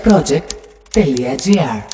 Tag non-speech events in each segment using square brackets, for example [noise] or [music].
project.gr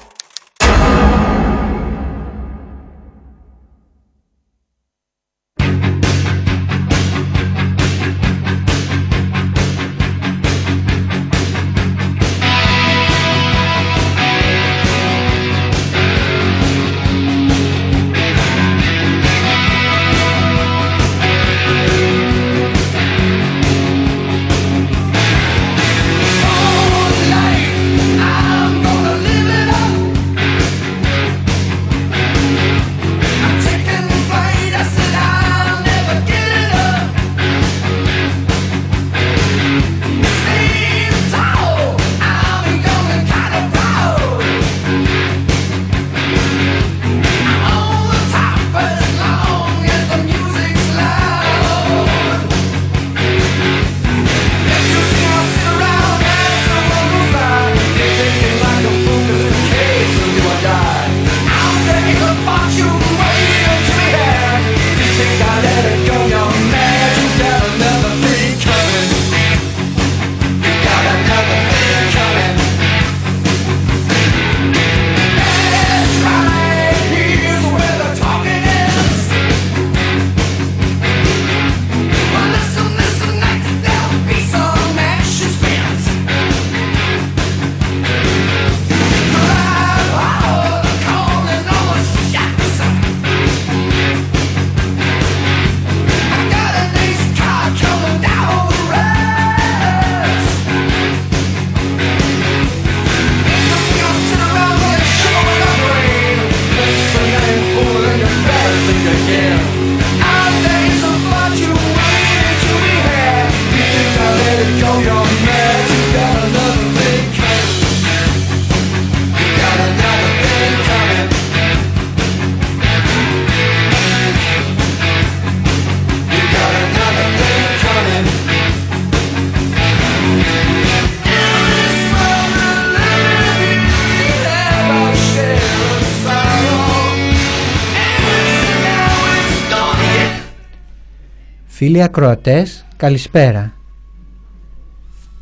Φίλοι ακροατές, καλησπέρα.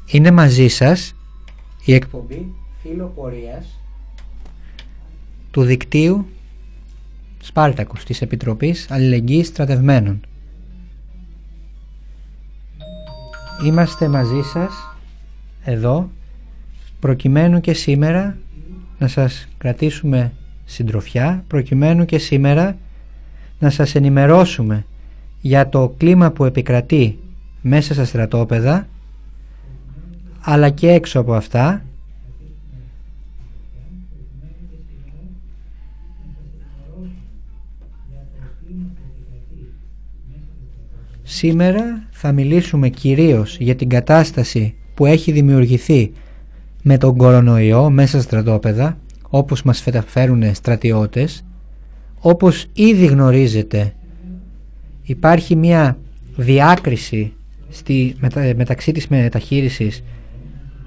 Είναι μαζί σας η εκπομπή Φίλο Πορείας του δικτύου Σπάρτακος της Επιτροπής Αλληλεγγύης Στρατευμένων. Είμαστε μαζί σας εδώ προκειμένου και σήμερα να σας κρατήσουμε συντροφιά, προκειμένου και σήμερα να σας ενημερώσουμε για το κλίμα που επικρατεί μέσα στα στρατόπεδα αλλά και έξω από αυτά Σήμερα θα μιλήσουμε κυρίως για την κατάσταση που έχει δημιουργηθεί με τον κορονοϊό μέσα στα στρατόπεδα όπως μας φέρουν στρατιώτες όπως ήδη γνωρίζετε υπάρχει μια διάκριση στη, μεταξύ της μεταχείρισης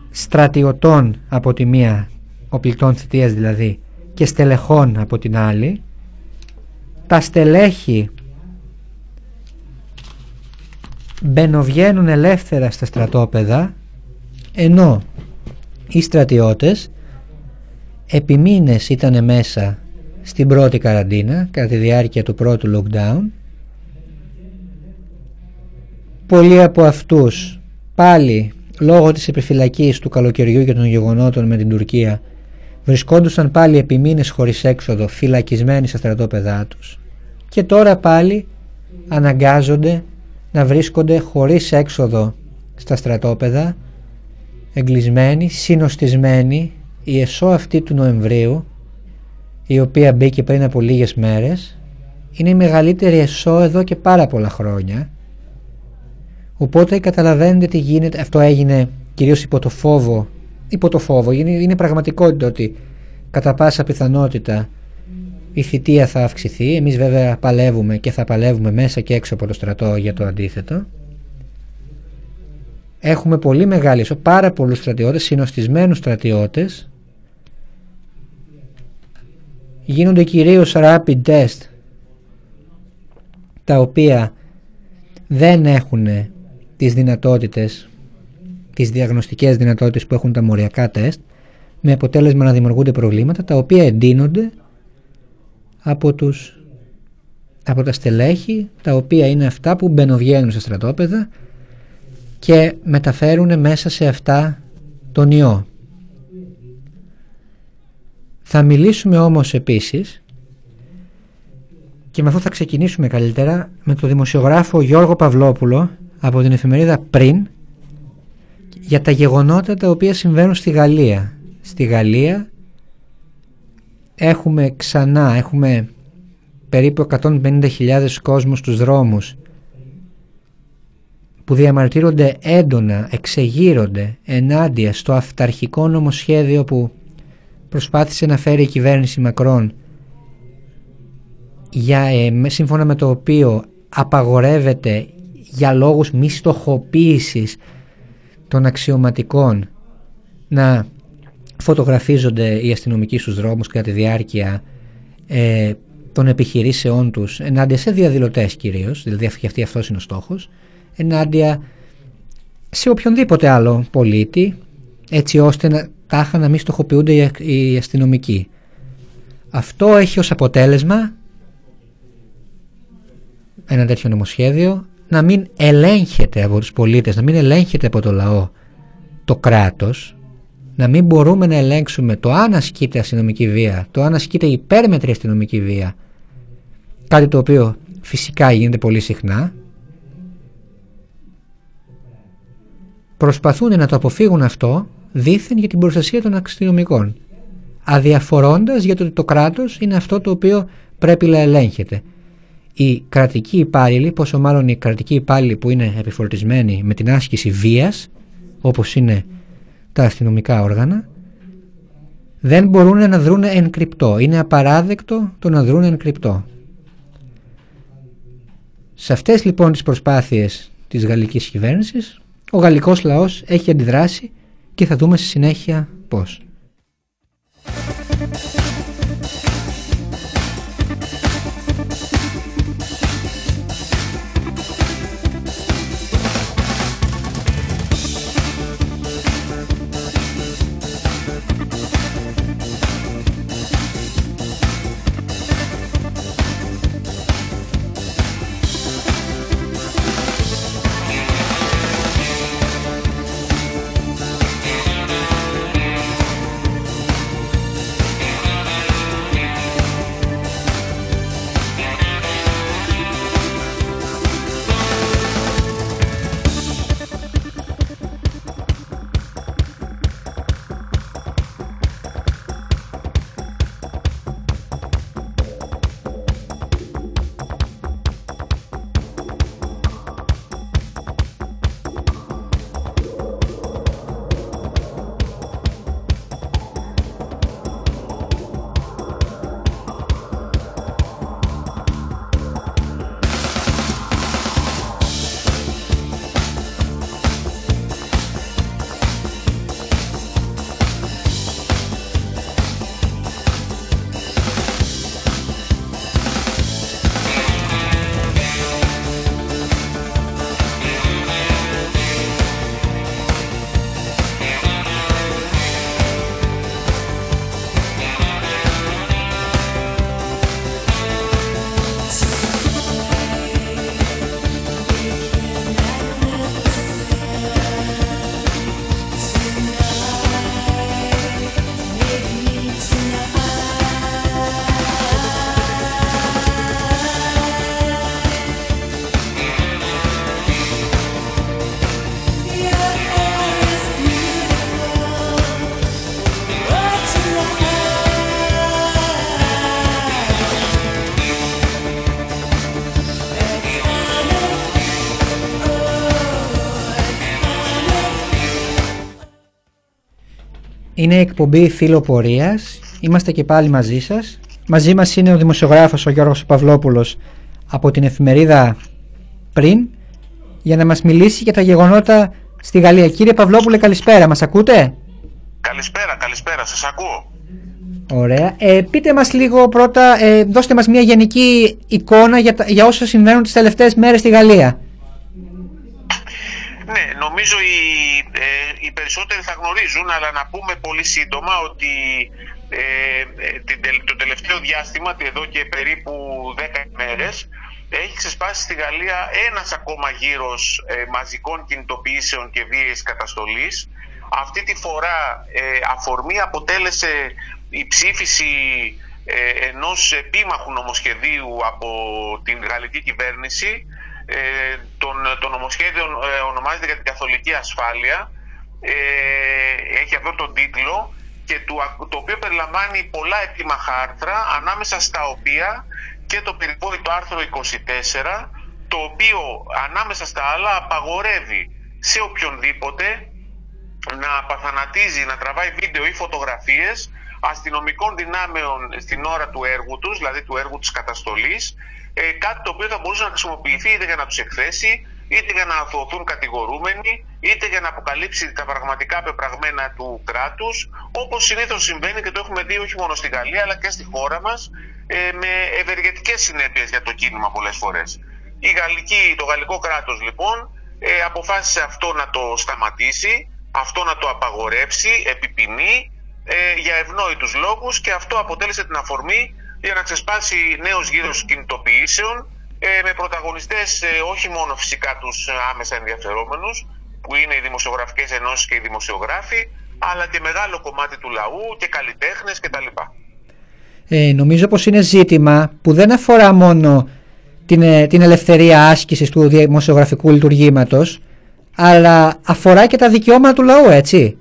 στρατιωτών από τη μία, οπλικών θητείας δηλαδή, και στελεχών από την άλλη. Τα στελέχη μπαινοβγαίνουν ελεύθερα στα στρατόπεδα, ενώ οι στρατιώτες επί μήνες ήταν μέσα στην πρώτη καραντίνα κατά τη διάρκεια του πρώτου lockdown Πολλοί από αυτούς πάλι λόγω της επιφυλακής του καλοκαιριού και των γεγονότων με την Τουρκία βρισκόντουσαν πάλι επί μήνες χωρίς έξοδο φυλακισμένοι στα στρατόπεδά τους. Και τώρα πάλι αναγκάζονται να βρίσκονται χωρίς έξοδο στα στρατόπεδα εγκλισμένοι, συνοστισμένοι η ΕΣΟ αυτή του Νοεμβρίου η οποία μπήκε πριν από λίγες μέρες είναι η μεγαλύτερη ΕΣΟ εδώ και πάρα πολλά χρόνια Οπότε καταλαβαίνετε τι γίνεται. Αυτό έγινε κυρίως υπό το φόβο. Υπό το φόβο. Είναι, είναι πραγματικότητα ότι κατά πάσα πιθανότητα η θητεία θα αυξηθεί. Εμείς βέβαια παλεύουμε και θα παλεύουμε μέσα και έξω από το στρατό για το αντίθετο. Έχουμε πολύ μεγάλη, πάρα πολλούς στρατιώτες, συνοστισμένους στρατιώτες. Γίνονται κυρίως rapid test τα οποία δεν έχουν τις δυνατότητες, τις διαγνωστικές δυνατότητες που έχουν τα μοριακά τεστ, με αποτέλεσμα να δημιουργούνται προβλήματα τα οποία εντείνονται από, τους, από τα στελέχη τα οποία είναι αυτά που μπαινοβγαίνουν στα στρατόπεδα και μεταφέρουν μέσα σε αυτά τον ιό. Θα μιλήσουμε όμως επίσης και με αυτό θα ξεκινήσουμε καλύτερα με τον δημοσιογράφο Γιώργο Παυλόπουλο από την εφημερίδα Πριν για τα γεγονότα τα οποία συμβαίνουν στη Γαλλία. Στη Γαλλία έχουμε ξανά, έχουμε περίπου 150.000 κόσμους στους δρόμους που διαμαρτύρονται έντονα, εξεγείρονται ενάντια στο αυταρχικό νομοσχέδιο που προσπάθησε να φέρει η κυβέρνηση Μακρόν για, ε, σύμφωνα με το οποίο απαγορεύεται για λόγους μη στοχοποίησης των αξιωματικών να φωτογραφίζονται οι αστυνομικοί στους δρόμους κατά τη διάρκεια ε, των επιχειρήσεών τους ενάντια σε διαδηλωτές κυρίως, δηλαδή αυτή αυτός είναι ο στόχος, ενάντια σε οποιονδήποτε άλλο πολίτη έτσι ώστε να τάχα να μην στοχοποιούνται οι αστυνομικοί. Αυτό έχει ως αποτέλεσμα ένα τέτοιο νομοσχέδιο να μην ελέγχεται από τους πολίτες, να μην ελέγχεται από το λαό το κράτος, να μην μπορούμε να ελέγξουμε το αν ασκείται αστυνομική βία, το αν ασκείται υπέρμετρη αστυνομική βία, κάτι το οποίο φυσικά γίνεται πολύ συχνά, προσπαθούν να το αποφύγουν αυτό δήθεν για την προστασία των αστυνομικών, αδιαφορώντας για το ότι το κράτος είναι αυτό το οποίο πρέπει να ελέγχεται οι κρατικοί υπάλληλοι, πόσο μάλλον οι κρατικοί υπάλληλοι που είναι επιφορτισμένοι με την άσκηση βίας, όπως είναι τα αστυνομικά όργανα, δεν μπορούν να δρουν εν κρυπτό. Είναι απαράδεκτο το να δρουν εν κρυπτό. Σε αυτές λοιπόν τις προσπάθειες της γαλλικής κυβέρνησης, ο γαλλικός λαός έχει αντιδράσει και θα δούμε στη συνέχεια πώς. Είναι εκπομπή Φίλο Είμαστε και πάλι μαζί σας. Μαζί μας είναι ο δημοσιογράφος ο Γιώργος Παυλόπουλος από την εφημερίδα Πριν για να μας μιλήσει για τα γεγονότα στη Γαλλία. Κύριε Παυλόπουλε καλησπέρα, μας ακούτε; Καλησπέρα, καλησπέρα, σας ακούω. Ωραία. Ε, πείτε μας λίγο πρώτα, ε, δώστε μας μια γενική εικόνα για, για όσα συμβαίνουν τις τελευταίες μέρες στη Γαλλία. Ναι, νομίζω οι, ε, περισσότεροι θα γνωρίζουν, αλλά να πούμε πολύ σύντομα ότι ε, το τελευταίο διάστημα, εδώ και περίπου 10 μέρες, έχει ξεσπάσει στη Γαλλία ένας ακόμα γύρος ε, μαζικών κινητοποιήσεων και βίαιης καταστολής. Αυτή τη φορά ε, αφορμή αποτέλεσε η ψήφιση ε, ενός επίμαχου νομοσχεδίου από την γαλλική κυβέρνηση. Ε, τον, το νομοσχέδιο ε, ονομάζεται για την καθολική ασφάλεια. Ε, έχει αυτό τον τίτλο και το, το οποίο περιλαμβάνει πολλά επίμαχα άρθρα ανάμεσα στα οποία και το περιβόητο άρθρο 24 το οποίο ανάμεσα στα άλλα απαγορεύει σε οποιονδήποτε να παθανατίζει, να τραβάει βίντεο ή φωτογραφίες αστυνομικών δυνάμεων στην ώρα του έργου τους, δηλαδή του έργου της καταστολής, ε, κάτι το οποίο θα μπορούσε να χρησιμοποιηθεί είτε για να τους εκθέσει, είτε για να αθωωθούν κατηγορούμενοι, είτε για να αποκαλύψει τα πραγματικά πεπραγμένα του κράτους, όπως συνήθως συμβαίνει και το έχουμε δει όχι μόνο στην Γαλλία αλλά και στη χώρα μας, ε, με ευεργετικές συνέπειες για το κίνημα πολλές φορές. Η γαλλική, το γαλλικό κράτος λοιπόν ε, αποφάσισε αυτό να το σταματήσει, αυτό να το απαγορεύσει, επιπινή, ε, για ευνόητους λόγους και αυτό αποτέλεσε την αφορμή για να ξεσπάσει νέος γύρος κινητοποιήσεων ε, με πρωταγωνιστές ε, όχι μόνο φυσικά τους άμεσα ενδιαφερόμενους που είναι οι δημοσιογραφικές ενώσεις και οι δημοσιογράφοι αλλά και μεγάλο κομμάτι του λαού και καλλιτέχνες κτλ. Ε, νομίζω πως είναι ζήτημα που δεν αφορά μόνο την, ε, την ελευθερία άσκησης του δημοσιογραφικού λειτουργήματος αλλά αφορά και τα δικαιώματα του λαού, έτσι.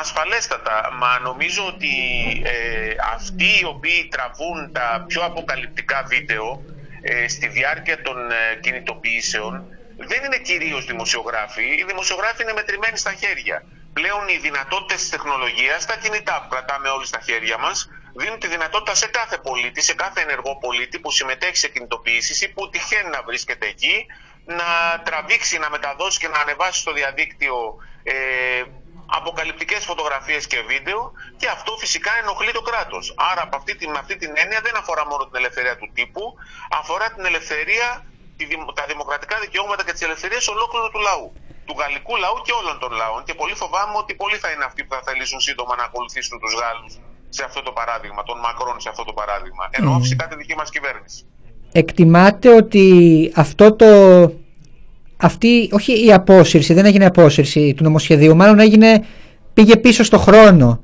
Ασφαλέστατα, μα νομίζω ότι ε, αυτοί οι οποίοι τραβούν τα πιο αποκαλυπτικά βίντεο ε, στη διάρκεια των ε, κινητοποιήσεων δεν είναι κυρίως δημοσιογράφοι. Οι δημοσιογράφοι είναι μετρημένοι στα χέρια. Πλέον οι δυνατότητες της τεχνολογίας, τα κινητά που κρατάμε όλοι στα χέρια μας, δίνουν τη δυνατότητα σε κάθε πολίτη, σε κάθε ενεργό πολίτη που συμμετέχει σε κινητοποιήσεις ή που τυχαίνει να βρίσκεται εκεί, να τραβήξει, να μεταδώσει και να ανεβάσει στο διαδίκτυο ε, αποκαλυπτικές φωτογραφίες και βίντεο και αυτό φυσικά ενοχλεί το κράτος. Άρα από αυτή, με αυτή την έννοια δεν αφορά μόνο την ελευθερία του τύπου, αφορά την ελευθερία, τα δημοκρατικά δικαιώματα και τις ελευθερίες ολόκληρου του λαού. Του γαλλικού λαού και όλων των λαών. Και πολύ φοβάμαι ότι πολλοί θα είναι αυτοί που θα θελήσουν σύντομα να ακολουθήσουν τους Γάλλους σε αυτό το παράδειγμα, τον Μακρόν σε αυτό το παράδειγμα. Ενώ mm. φυσικά τη δική μας κυβέρνηση. Εκτιμάτε ότι αυτό το αυτή, όχι η απόσυρση, δεν έγινε απόσυρση του νομοσχεδίου, μάλλον έγινε, πήγε πίσω στο χρόνο.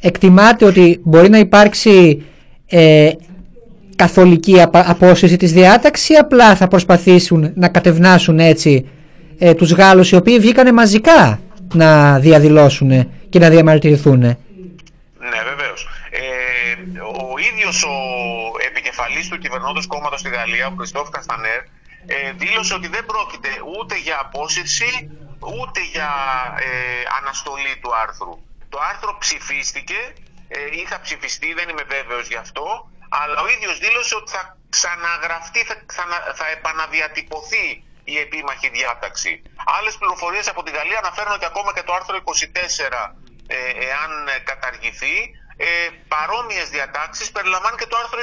Εκτιμάται ότι μπορεί να υπάρξει ε, καθολική απόσυρση της διάταξης ή απλά θα προσπαθήσουν να κατευνάσουν έτσι ε, τους Γάλλους οι οποίοι βγήκανε μαζικά να διαδηλώσουν και να διαμαρτυρηθούν. Ναι βεβαίως. Ε, ο ίδιος ο επικεφαλής του κυβερνώντος κόμματος στη Γαλλία, ο Κριστόφ Καστανέρ, ε, δήλωσε ότι δεν πρόκειται ούτε για απόσυρση ούτε για ε, αναστολή του άρθρου. Το άρθρο ψηφίστηκε ε, ή θα ψηφιστεί, δεν είμαι βέβαιος γι' αυτό, αλλά ο ίδιος δήλωσε ότι θα ξαναγραφτεί, θα, θα επαναδιατυπωθεί η επίμαχη διάταξη. Άλλες πληροφορίες από τη Γαλλία αναφέρουν ότι ακόμα και το άρθρο 24, ε, εάν καταργηθεί, ε, παρόμοιες διατάξεις περιλαμβάνει και το άρθρο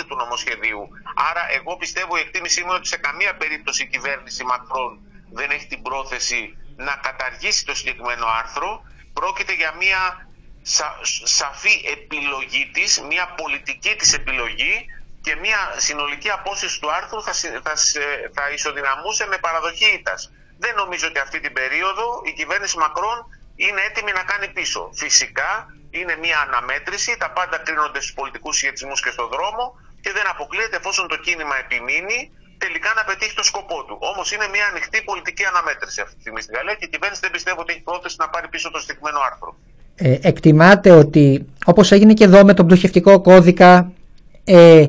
25 του νομοσχεδίου. Άρα εγώ πιστεύω η εκτίμησή μου ότι σε καμία περίπτωση η κυβέρνηση Μακρόν δεν έχει την πρόθεση να καταργήσει το συγκεκριμένο άρθρο. Πρόκειται για μια σαφή επιλογή της, μια πολιτική της επιλογή και μια συνολική απόσυρση του άρθρου θα, θα, θα ισοδυναμούσε με παραδοχή ήττας. Δεν νομίζω ότι αυτή την περίοδο η κυβέρνηση Μακρόν είναι έτοιμη να κάνει πίσω. Φυσικά είναι μια αναμέτρηση, τα πάντα κρίνονται στους πολιτικούς σχετισμούς και στον δρόμο και δεν αποκλείεται εφόσον το κίνημα επιμείνει τελικά να πετύχει το σκοπό του. Όμως είναι μια ανοιχτή πολιτική αναμέτρηση αυτή τη στιγμή στην Γαλλία και η κυβέρνηση δεν πιστεύω ότι έχει πρόθεση να πάρει πίσω το συγκεκριμένο άρθρο. Ε, εκτιμάτε ότι όπως έγινε και εδώ με τον πτωχευτικό κώδικα ε,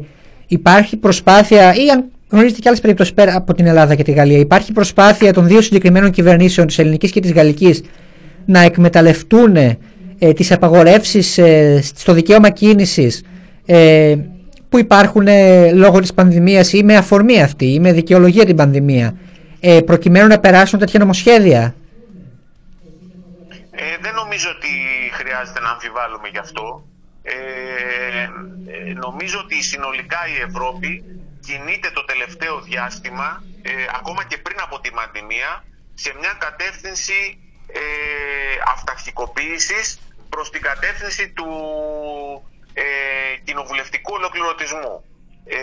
υπάρχει προσπάθεια ή αν γνωρίζετε και άλλες περιπτώσεις πέρα από την Ελλάδα και τη Γαλλία υπάρχει προσπάθεια των δύο συγκεκριμένων κυβερνήσεων της ελληνικής και της γαλλικής να εκμεταλλευτούν ε, τις απαγορεύσεις ε, στο δικαίωμα κίνησης ε, που υπάρχουν ε, λόγω της πανδημίας ή με αφορμή αυτή ή με δικαιολογία την πανδημία ε, προκειμένου να περάσουν τέτοια νομοσχέδια; Ε, δεν νομίζω ότι χρειάζεται να αμφιβάλλουμε γι' αυτό. Ε, νομίζω ότι συνολικά η Ευρώπη κινείται το τελευταίο διάστημα, ακόμα και πριν από τη πανδημία, σε μια κατεύθυνση ε, αυταρχικοποίησης προς την κατεύθυνση του ε, κοινοβουλευτικού ολοκληρωτισμού. Ε,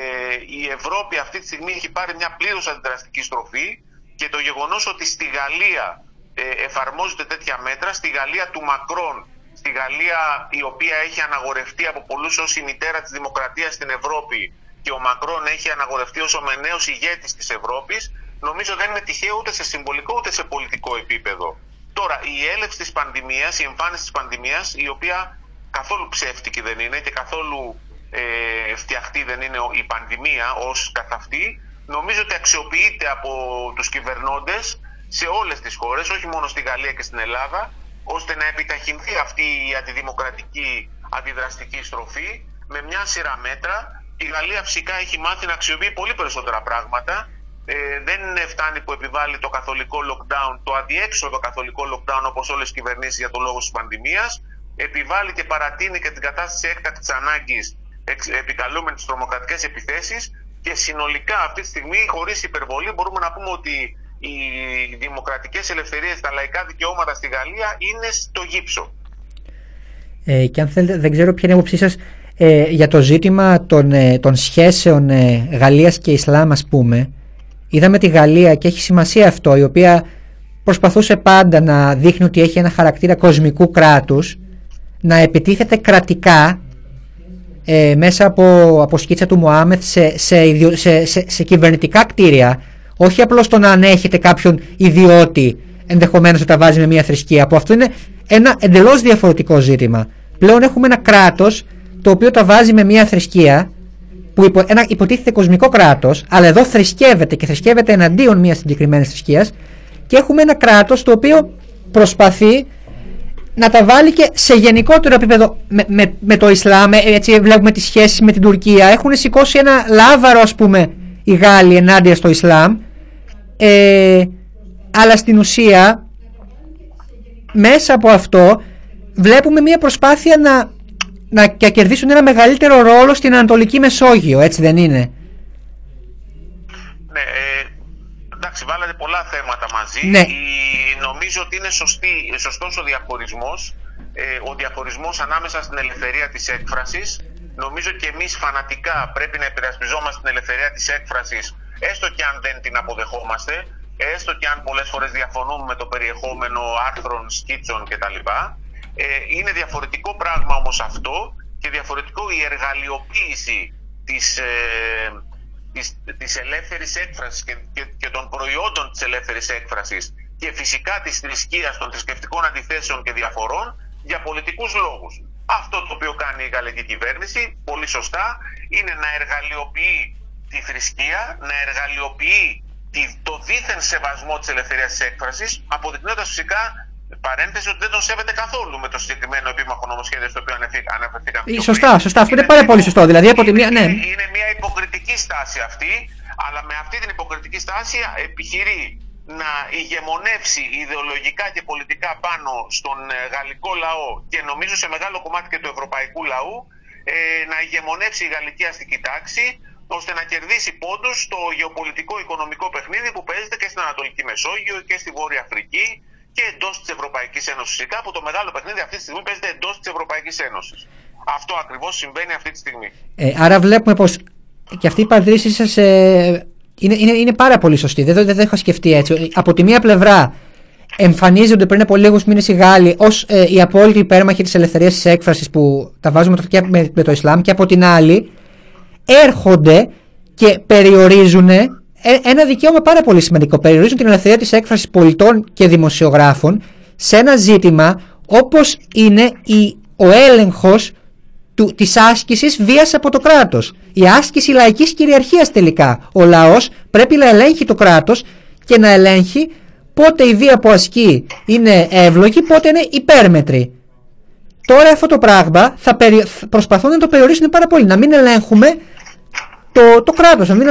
η Ευρώπη αυτή τη στιγμή έχει πάρει μια πλήρως αντιδραστική στροφή και το γεγονός ότι στη Γαλλία ε, εφαρμόζονται τέτοια μέτρα, στη Γαλλία του Μακρόν, στη Γαλλία η οποία έχει αναγορευτεί από πολλούς ως η μητέρα της δημοκρατίας στην Ευρώπη και ο Μακρόν έχει αναγορευτεί ως ο μενέος ηγέτης της Ευρώπης, νομίζω δεν είναι τυχαίο ούτε σε συμβολικό ούτε σε πολιτικό επίπεδο. Τώρα, η έλευση της πανδημίας, η εμφάνιση της πανδημίας, η οποία καθόλου ψεύτικη δεν είναι και καθόλου ε, φτιαχτή δεν είναι η πανδημία ως καθ' αυτή, νομίζω ότι αξιοποιείται από τους κυβερνώντες σε όλες τις χώρες, όχι μόνο στη Γαλλία και στην Ελλάδα, ώστε να επιταχυνθεί αυτή η αντιδημοκρατική αντιδραστική στροφή με μια σειρά μέτρα. Η Γαλλία φυσικά έχει μάθει να αξιοποιεί πολύ περισσότερα πράγματα. Ε, δεν φτάνει που επιβάλλει το καθολικό lockdown, το αδιέξοδο καθολικό lockdown όπως όλες οι κυβερνήσεις για το λόγο της πανδημίας. Επιβάλλει και παρατείνει και την κατάσταση έκτακτης ανάγκης επικαλούμενη τις τρομοκρατικές επιθέσεις και συνολικά αυτή τη στιγμή, χωρίς υπερβολή, μπορούμε να πούμε ότι οι δημοκρατικές ελευθερίες, τα λαϊκά δικαιώματα στη Γαλλία είναι στο γύψο. Ε, και αν θέλετε, δεν ξέρω ποια είναι η άποψή σας ε, για το ζήτημα των, ε, των σχέσεων ε, Γαλλίας και Ισλάμ ας πούμε. Είδαμε τη Γαλλία και έχει σημασία αυτό, η οποία προσπαθούσε πάντα να δείχνει ότι έχει ένα χαρακτήρα κοσμικού κράτους, να επιτίθεται κρατικά ε, μέσα από, από σκίτσα του Μωάμεθ σε, σε, σε, σε, σε κυβερνητικά κτίρια όχι απλώς το να ανέχεται κάποιον ιδιώτη ενδεχομένως να τα βάζει με μια θρησκεία. Από αυτό είναι ένα εντελώς διαφορετικό ζήτημα. Πλέον έχουμε ένα κράτος το οποίο τα βάζει με μια θρησκεία που υπο, ένα υποτίθεται κοσμικό κράτος, αλλά εδώ θρησκεύεται και θρησκεύεται εναντίον μιας συγκεκριμένης θρησκείας. Και έχουμε ένα κράτος το οποίο προσπαθεί να τα βάλει και σε γενικότερο επίπεδο με, με, με το Ισλάμ. Έτσι βλέπουμε τις σχέσεις με την Τουρκία. Έχουν σηκώσει ένα λάβαρο, ας πούμε, οι Γάλλοι ενάντια στο Ισλάμ ε, αλλά στην ουσία μέσα από αυτό βλέπουμε μια προσπάθεια να, να κερδίσουν ένα μεγαλύτερο ρόλο στην Ανατολική Μεσόγειο, έτσι δεν είναι; Ναι, ε, εντάξει, βάλατε πολλά θέματα μαζί. Ναι. νομίζω ότι είναι σωστή, σωστός ο διαχωρισμός, ε, ο διαχωρισμός ανάμεσα στην ελευθερία της έκφρασης. Νομίζω και εμείς φανατικά πρέπει να επηρεασπιζόμαστε την ελευθερία της έκφρασης έστω και αν δεν την αποδεχόμαστε, έστω και αν πολλές φορές διαφωνούμε με το περιεχόμενο άρθρων, σκίτσων κτλ. Ε, είναι διαφορετικό πράγμα όμως αυτό και διαφορετικό η εργαλειοποίηση της, ε, της, της ελεύθερης έκφρασης και, και, των προϊόντων της ελεύθερης έκφρασης και φυσικά της θρησκείας των θρησκευτικών αντιθέσεων και διαφορών για πολιτικούς λόγους. Αυτό το οποίο κάνει η γαλλική κυβέρνηση, πολύ σωστά, είναι να εργαλειοποιεί τη θρησκεία, να εργαλειοποιεί το δίθεν σεβασμό της ελευθερίας τη έκφρασης, αποδεικνύοντας φυσικά παρένθεση ότι δεν τον σέβεται καθόλου με το συγκεκριμένο επίμαχο νομοσχέδιο στο οποίο αναφερθήκαμε. Ε, σωστά, σωστά. Αυτό είναι πάρα πολύ σωστό. Δηλαδή, από τη μία, ναι. Είναι μια υποκριτική στάση αυτή, αλλά με αυτή την υποκριτική στάση επιχειρεί να ηγεμονεύσει ιδεολογικά και πολιτικά πάνω στον ε, γαλλικό λαό και νομίζω σε μεγάλο κομμάτι και του ευρωπαϊκού λαού ε, να ηγεμονεύσει η γαλλική αστική τάξη ώστε να κερδίσει πόντους στο γεωπολιτικό οικονομικό παιχνίδι που παίζεται και στην Ανατολική Μεσόγειο και στη Βόρεια Αφρική και εντός της Ευρωπαϊκής Ένωσης. Φυσικά που το μεγάλο παιχνίδι αυτή τη στιγμή παίζεται εντός της Ευρωπαϊκής Ένωσης. Αυτό ακριβώς συμβαίνει αυτή τη στιγμή. Ε, άρα βλέπουμε πως και αυτή η παρατήρησή σας ε, είναι, είναι, είναι πάρα πολύ σωστή. Δεν, δεν, δεν έχω σκεφτεί έτσι. Από τη μία πλευρά εμφανίζονται πριν από λίγους μήνες οι Γάλλοι ως ε, οι απόλυτοι υπέρμαχοι της ελευθερίας της έκφρασης που τα βάζουμε και με, με το Ισλάμ, και από την άλλη έρχονται και περιορίζουν ε, ένα δικαίωμα πάρα πολύ σημαντικό. Περιορίζουν την ελευθερία της έκφρασης πολιτών και δημοσιογράφων σε ένα ζήτημα όπως είναι η, ο έλεγχος του, της άσκησης βίας από το κράτος. Η άσκηση λαϊκής κυριαρχίας τελικά. Ο λαός πρέπει να ελέγχει το κράτος και να ελέγχει πότε η βία που ασκεί είναι εύλογη, πότε είναι υπέρμετρη. Τώρα αυτό το πράγμα θα προσπαθούν να το περιορίσουν πάρα πολύ. Να μην ελέγχουμε το, το κράτος. Να, μην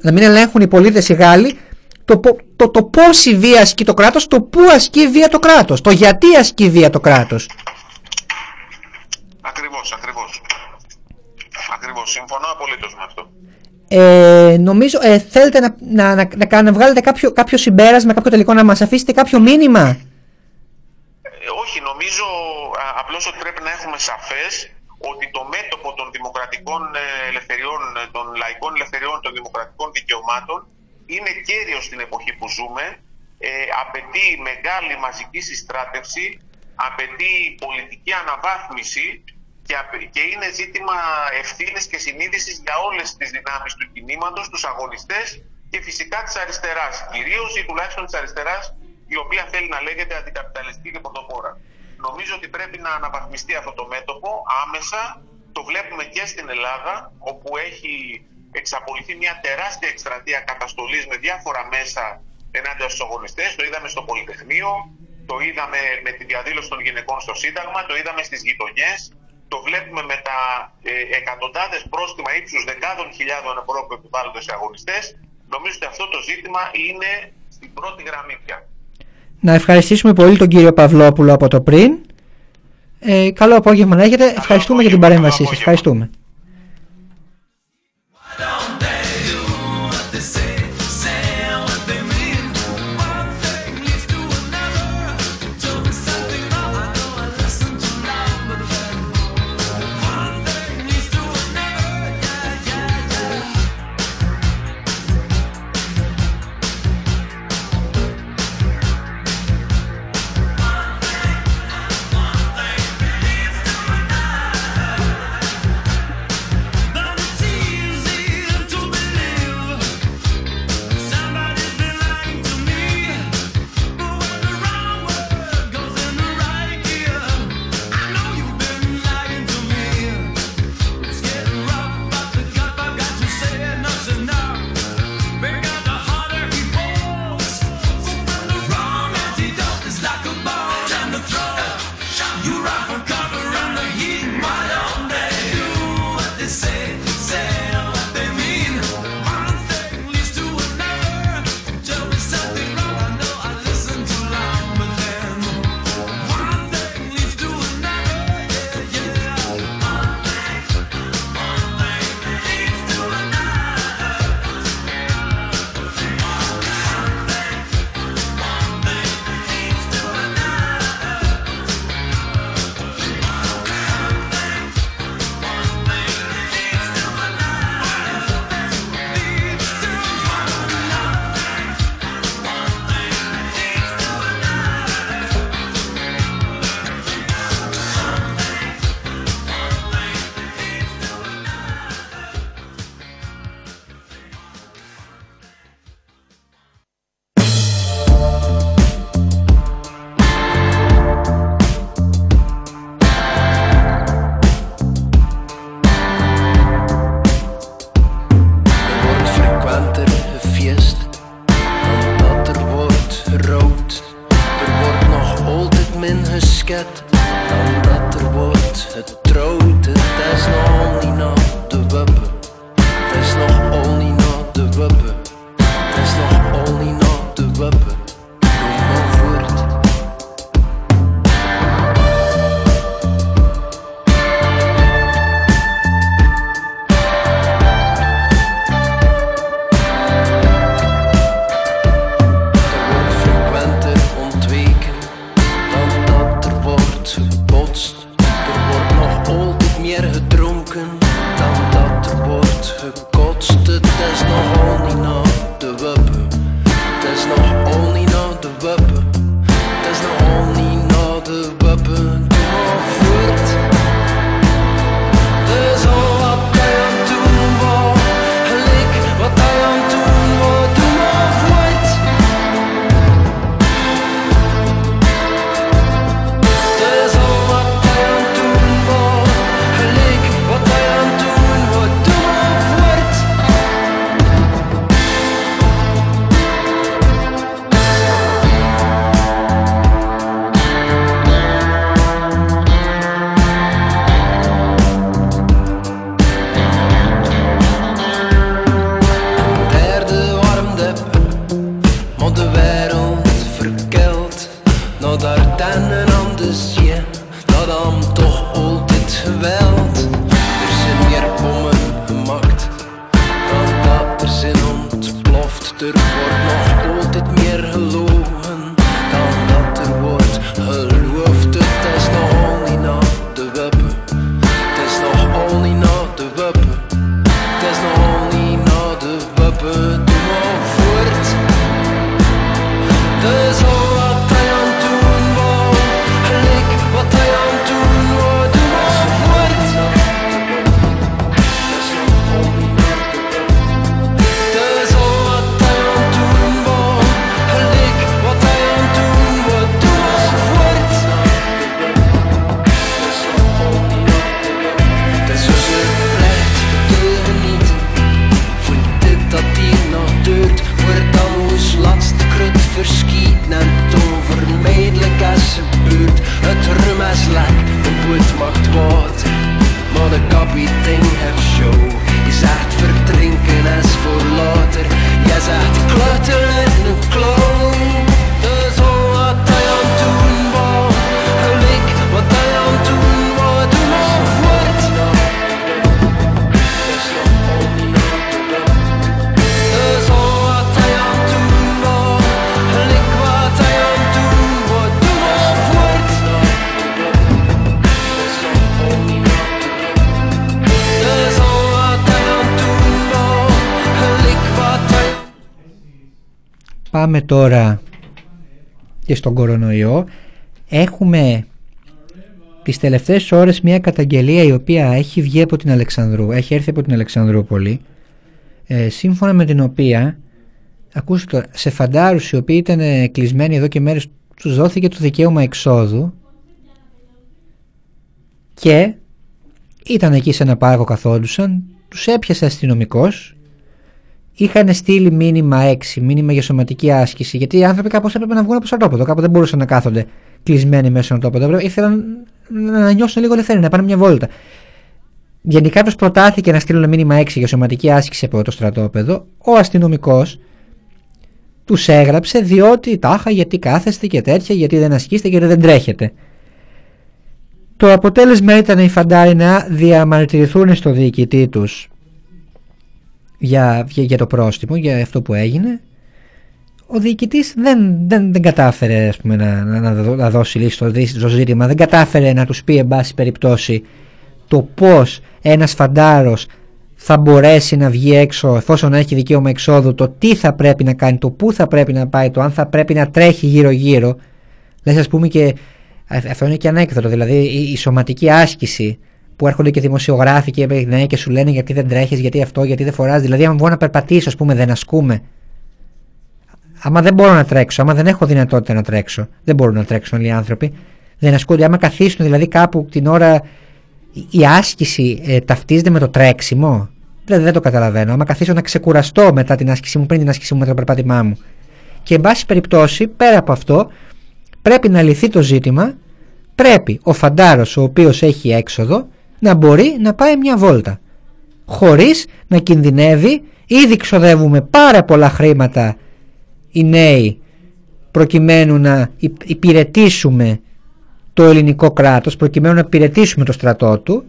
να μην ελέγχουν οι πολίτες οι Γάλλοι το, το, το η βία ασκεί το κράτος, το πού ασκεί βία το κράτος, το γιατί ασκεί βία το κράτος. Ακριβώς, ακριβώς. Ακριβώς. Συμφωνώ απολύτως με αυτό. Ε, νομίζω, ε, θέλετε να, να, να, να, βγάλετε κάποιο, κάποιο συμπέρασμα, κάποιο τελικό, να μας αφήσετε κάποιο μήνυμα; Νομίζω απλώς ότι πρέπει να έχουμε σαφές ότι το μέτωπο των δημοκρατικών ε, ελευθεριών, των λαϊκών ελευθεριών, των δημοκρατικών δικαιωμάτων είναι κέριο στην εποχή που ζούμε, ε, απαιτεί μεγάλη μαζική συστράτευση, απαιτεί πολιτική αναβάθμιση και, και είναι ζήτημα ευθύνης και συνείδησης για όλες τις δυνάμεις του κινήματος, τους αγωνιστές και φυσικά της αριστεράς, κυρίως ή τουλάχιστον της αριστεράς η οποία θέλει να λέγεται αντικαπιταλιστική και πρωτοπόρα. Νομίζω ότι πρέπει να αναβαθμιστεί αυτό το μέτωπο άμεσα. Το βλέπουμε και στην Ελλάδα, όπου έχει εξαπολυθεί μια τεράστια εκστρατεία καταστολής με διάφορα μέσα ενάντια στους αγωνιστές. Το είδαμε στο Πολυτεχνείο, το είδαμε με τη διαδήλωση των γυναικών στο Σύνταγμα, το είδαμε στις γειτονιές, το βλέπουμε με τα ε, εκατοντάδες πρόστιμα ύψους δεκάδων χιλιάδων ευρώ που επιβάλλονται σε αγωνιστές. Νομίζω ότι αυτό το ζήτημα είναι στην πρώτη γραμμή πια. Να ευχαριστήσουμε πολύ τον κύριο Παυλόπουλο από το πριν. Ε, καλό απόγευμα να έχετε. Ευχαριστούμε για την παρέμβασή σας. Ευχαριστούμε. Τώρα και στον κορονοϊό. Έχουμε τις τελευταίες ώρες μια καταγγελία η οποία έχει βγει από την Αλεξανδρού, έχει έρθει από την Αλεξανδρούπολη, ε, σύμφωνα με την οποία, ακούστε τώρα, σε φαντάρους οι οποίοι ήταν κλεισμένοι εδώ και μέρες, τους δόθηκε το δικαίωμα εξόδου και ήταν εκεί σε ένα πάρκο καθόντουσαν, τους έπιασε αστυνομικός είχαν στείλει μήνυμα 6, μήνυμα για σωματική άσκηση. Γιατί οι άνθρωποι κάπως έπρεπε να βγουν από το στρατόπεδο. Κάπου δεν μπορούσαν να κάθονται κλεισμένοι μέσα στο στρατόπεδο. Ήθελαν να νιώσουν λίγο ελευθερία, να πάνε μια βόλτα. Γενικά τους προτάθηκε να στείλουν μήνυμα 6 για σωματική άσκηση από το στρατόπεδο. Ο αστυνομικός τους έγραψε διότι τάχα γιατί κάθεστε και τέτοια, γιατί δεν ασκήσετε, γιατί δεν τρέχετε. Το αποτέλεσμα ήταν οι φαντάροι να διαμαρτυρηθούν στο διοικητή τους για, για, για το πρόστιμο, για αυτό που έγινε. Ο διοικητής δεν, δεν, δεν κατάφερε ας πούμε, να, να, να δώσει λύση στο, στο ζήτημα, δεν κατάφερε να τους πει εν πάση περιπτώσει το πώς ένας φαντάρος θα μπορέσει να βγει έξω εφόσον έχει δικαίωμα εξόδου, το τι θα πρέπει να κάνει, το πού θα πρέπει να πάει, το αν θα πρέπει να τρέχει γύρω-γύρω. Λες ας πούμε και αυτό είναι και ανέκδοτο, δηλαδή η, η σωματική άσκηση που έρχονται και δημοσιογράφοι και ναι, και σου λένε γιατί δεν τρέχεις, γιατί αυτό, γιατί δεν φοράς Δηλαδή, αν βγω να περπατήσω, ας πούμε, δεν ασκούμε. Άμα δεν μπορώ να τρέξω, άμα δεν έχω δυνατότητα να τρέξω, δεν μπορούν να τρέξουν όλοι οι άνθρωποι. Δεν ασκούνται. Άμα καθίσουν δηλαδή κάπου την ώρα η άσκηση ε, ταυτίζεται με το τρέξιμο. Δεν, δεν το καταλαβαίνω. Άμα καθίσω να ξεκουραστώ μετά την άσκησή μου, πριν την άσκησή μου, με το περπάτημά μου. Και εν πάση περιπτώσει, πέρα από αυτό, πρέπει να λυθεί το ζήτημα. Πρέπει ο φαντάρος ο οποίος έχει έξοδο να μπορεί να πάει μια βόλτα. Χωρίς να κινδυνεύει ήδη ξοδεύουμε πάρα πολλά χρήματα οι νέοι προκειμένου να υπηρετήσουμε το ελληνικό κράτος προκειμένου να υπηρετήσουμε το στρατό του.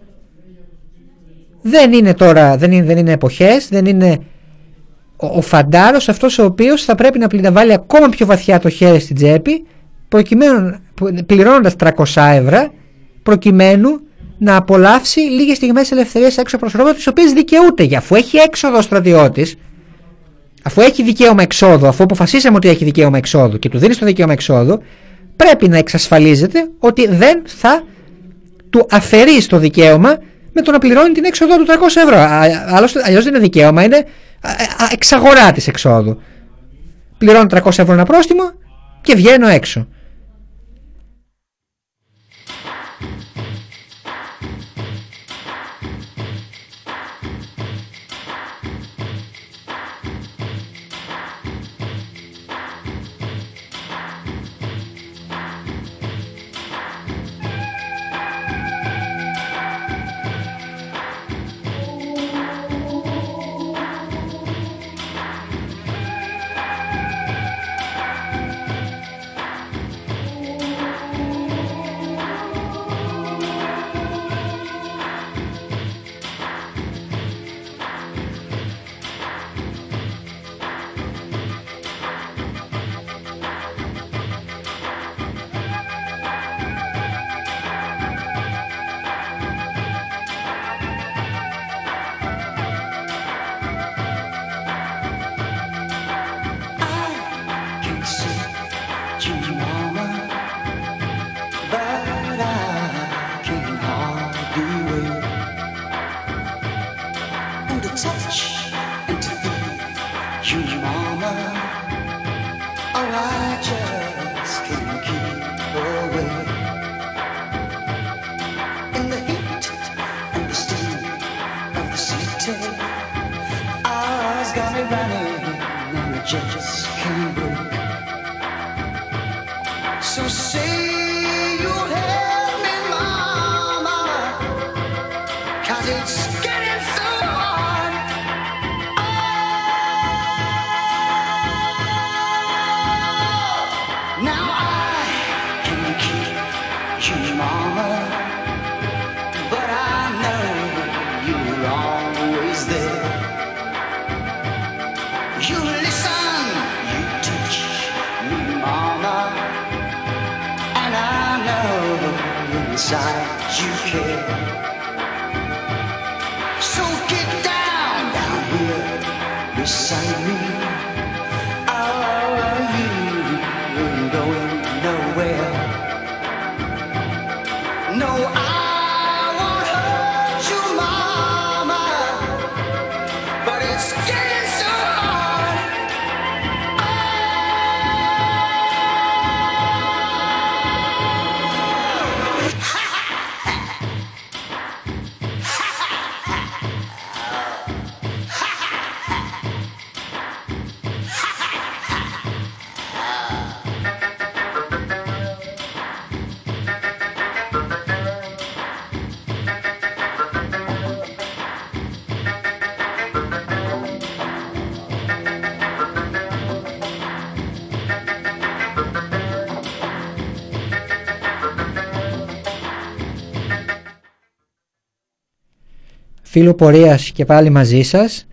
Δεν είναι τώρα δεν είναι, δεν είναι εποχές δεν είναι ο, ο φαντάρος αυτός ο οποίος θα πρέπει να, να βάλει ακόμα πιο βαθιά το χέρι στην τσέπη προκειμένου, πληρώνοντας 300 ευρώ προκειμένου να απολαύσει λίγες στιγμές ελευθερίας έξω από το τις οποίες δικαιούται. Για αφού έχει έξοδο ο στρατιώτης, αφού έχει δικαίωμα εξόδου, αφού αποφασίσαμε ότι έχει δικαίωμα εξόδου και του δίνει το δικαίωμα εξόδου, πρέπει να εξασφαλίζεται ότι δεν θα του αφαιρεί το δικαίωμα με το να πληρώνει την έξοδο του 300 ευρώ. Αλλιώς δεν είναι δικαίωμα, είναι εξαγορά της εξόδου. Πληρώνω 300 ευρώ ένα πρόστιμο και βγαίνω έξω. Φίλο πορείας και πάλι μαζί σας.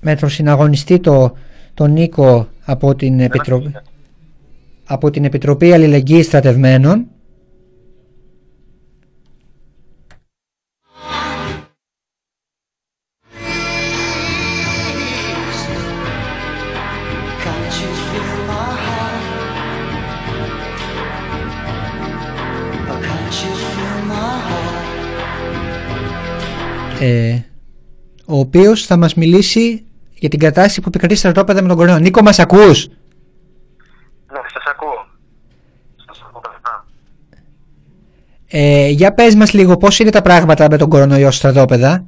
Με τον συναγωνιστή το, τον Νίκο από την, Επιτροπή, από την Επιτροπή Αλληλεγγύης Στρατευμένων ε, ο οποίος θα μας μιλήσει για την κατάσταση που επικρατεί στα στρατόπεδα με τον κορονοϊό. Νίκο μας ακούς; Ναι, σας ακούω. Σας ακούω καθαρά. Ε, για πες μας λίγο πώς είναι τα πράγματα με τον κορονοϊό στα στρατόπεδα;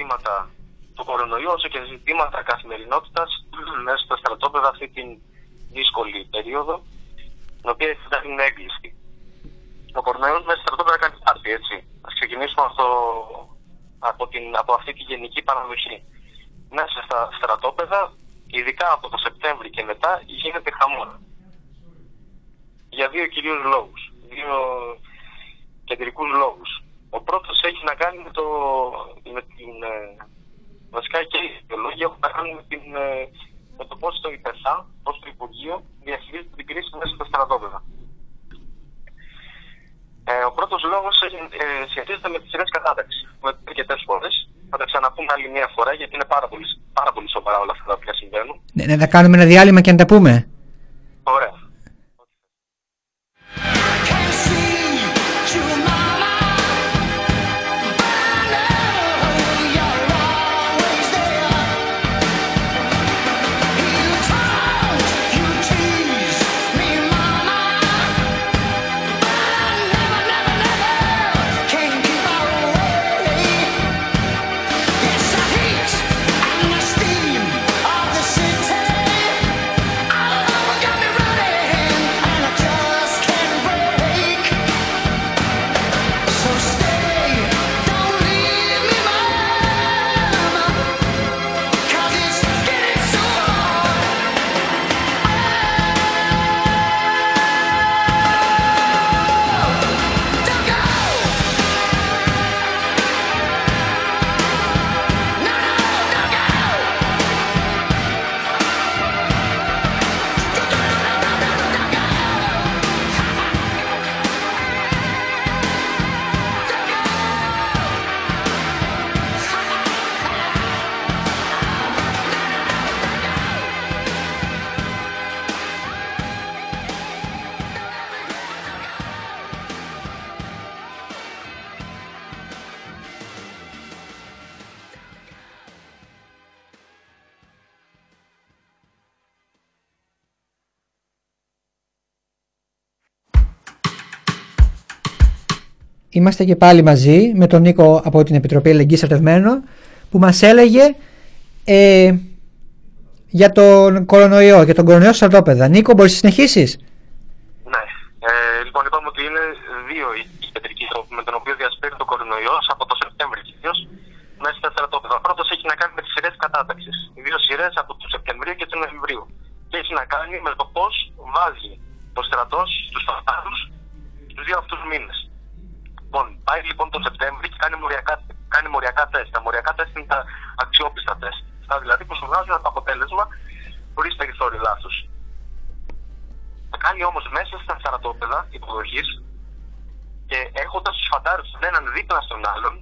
Ζητήματα του κορονοϊού όσο και ζητήματα καθημερινότητας [clears throat] μέσα στα στρατόπεδα αυτή την δύσκολη περίοδο την οποία η Ελλάδα είναι έγκλειστη. Ο κορονοϊός μέσα στα στρατόπεδα κάνει πάρτι, έτσι. Ας ξεκινήσουμε αυτό, από, την, από αυτή τη γενική παραδοχή. Μέσα στα στρατόπεδα, ειδικά από το Σεπτέμβρη και μετά, γίνεται χαμόνα. Για δύο κυρίους λόγους. Δύο κεντρικούς λόγους. Ο πρώτος έχει να κάνει με, το, με την... ε, Βασικά και οι ιδεολόγοι έχουν να κάνουν με, την, ε, με το πώς το ΙΠΕΣΑ, πώς το Υπουργείο διαχειρίζεται την κρίση μέσα στα στρατόπεδα. Ε, ο πρώτος λόγος ε, ε, σχετίζεται με τις σειρές κατάταξης. Με αρκετές φορές. Θα τα ξαναπούμε άλλη μια φορά γιατί είναι πάρα πολύ, πάρα πολύ σοβαρά όλα αυτά τα οποία συμβαίνουν. Ναι, ναι, θα κάνουμε ένα διάλειμμα και να τα πούμε. Ωραία. Είμαστε και πάλι μαζί με τον Νίκο από την Επιτροπή Ελεγγύης Στρατευμένων που μας έλεγε ε, για τον κορονοϊό, για τον κορονοϊό στρατόπεδα. Νίκο, μπορείς να συνεχίσεις; Ναι. Ε, λοιπόν, είπαμε ότι είναι δύο οι κεντρικοί τρόποι με τον οποίο διασπείρει το κορονοϊό από το Σεπτέμβριο κυρίως μέσα στα στρατόπεδα. Ο πρώτος έχει να κάνει με τις σειρές κατάταξης. Οι δύο σειρές από τον Σεπτεμβρίου και τον Νοεμβρίου. Και έχει να κάνει με το πώς βάζει το στρατός στου φαντάρου τους δύο αυτούς μήνες. Λοιπόν, πάει λοιπόν τον Σεπτέμβριο και κάνει μοριακά, κάνει μοριακά τεστ. Τα μοριακά τεστ είναι τα αξιόπιστα τεστ. Αυτά δηλαδή που σου βγάζουν το αποτέλεσμα χωρίς περιθώριο λάθο. Τα κάνει όμως μέσα στα στρατόπεδα υποδοχής και έχοντας τους φαντάρους τον έναν δίπλα στον άλλον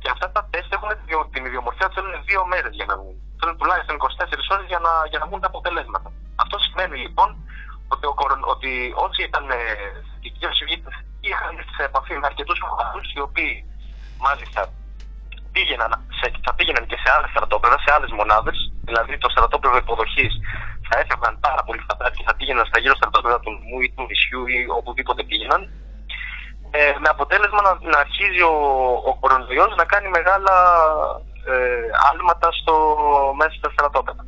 και αυτά τα τεστ έχουν την ιδιομορφία θέλουν δύο μέρες για να βγουν. Θέλουν τουλάχιστον 24 ώρες για να, για να βγουν τα αποτελέσματα. Αυτό σημαίνει λοιπόν ότι, ο, ότι όσοι ήταν θετικοί, όσοι είχαν σε επαφή με αρκετούς φαντάρου οι οποίοι μάλιστα πήγαιναν σε, θα πήγαιναν και σε άλλες στρατόπεδα, σε άλλες μονάδες. Δηλαδή το στρατόπεδο υποδοχής θα έφευγαν πάρα πολύ φαντάροι και θα πήγαιναν στα γύρω στρατόπεδα του νομού ή του νησιού ή οπουδήποτε πήγαιναν ε, με αποτέλεσμα να, να αρχίζει ο, ο κορονοϊός να κάνει μεγάλα ε, άλματα στο, μέσα στα στρατόπεδα.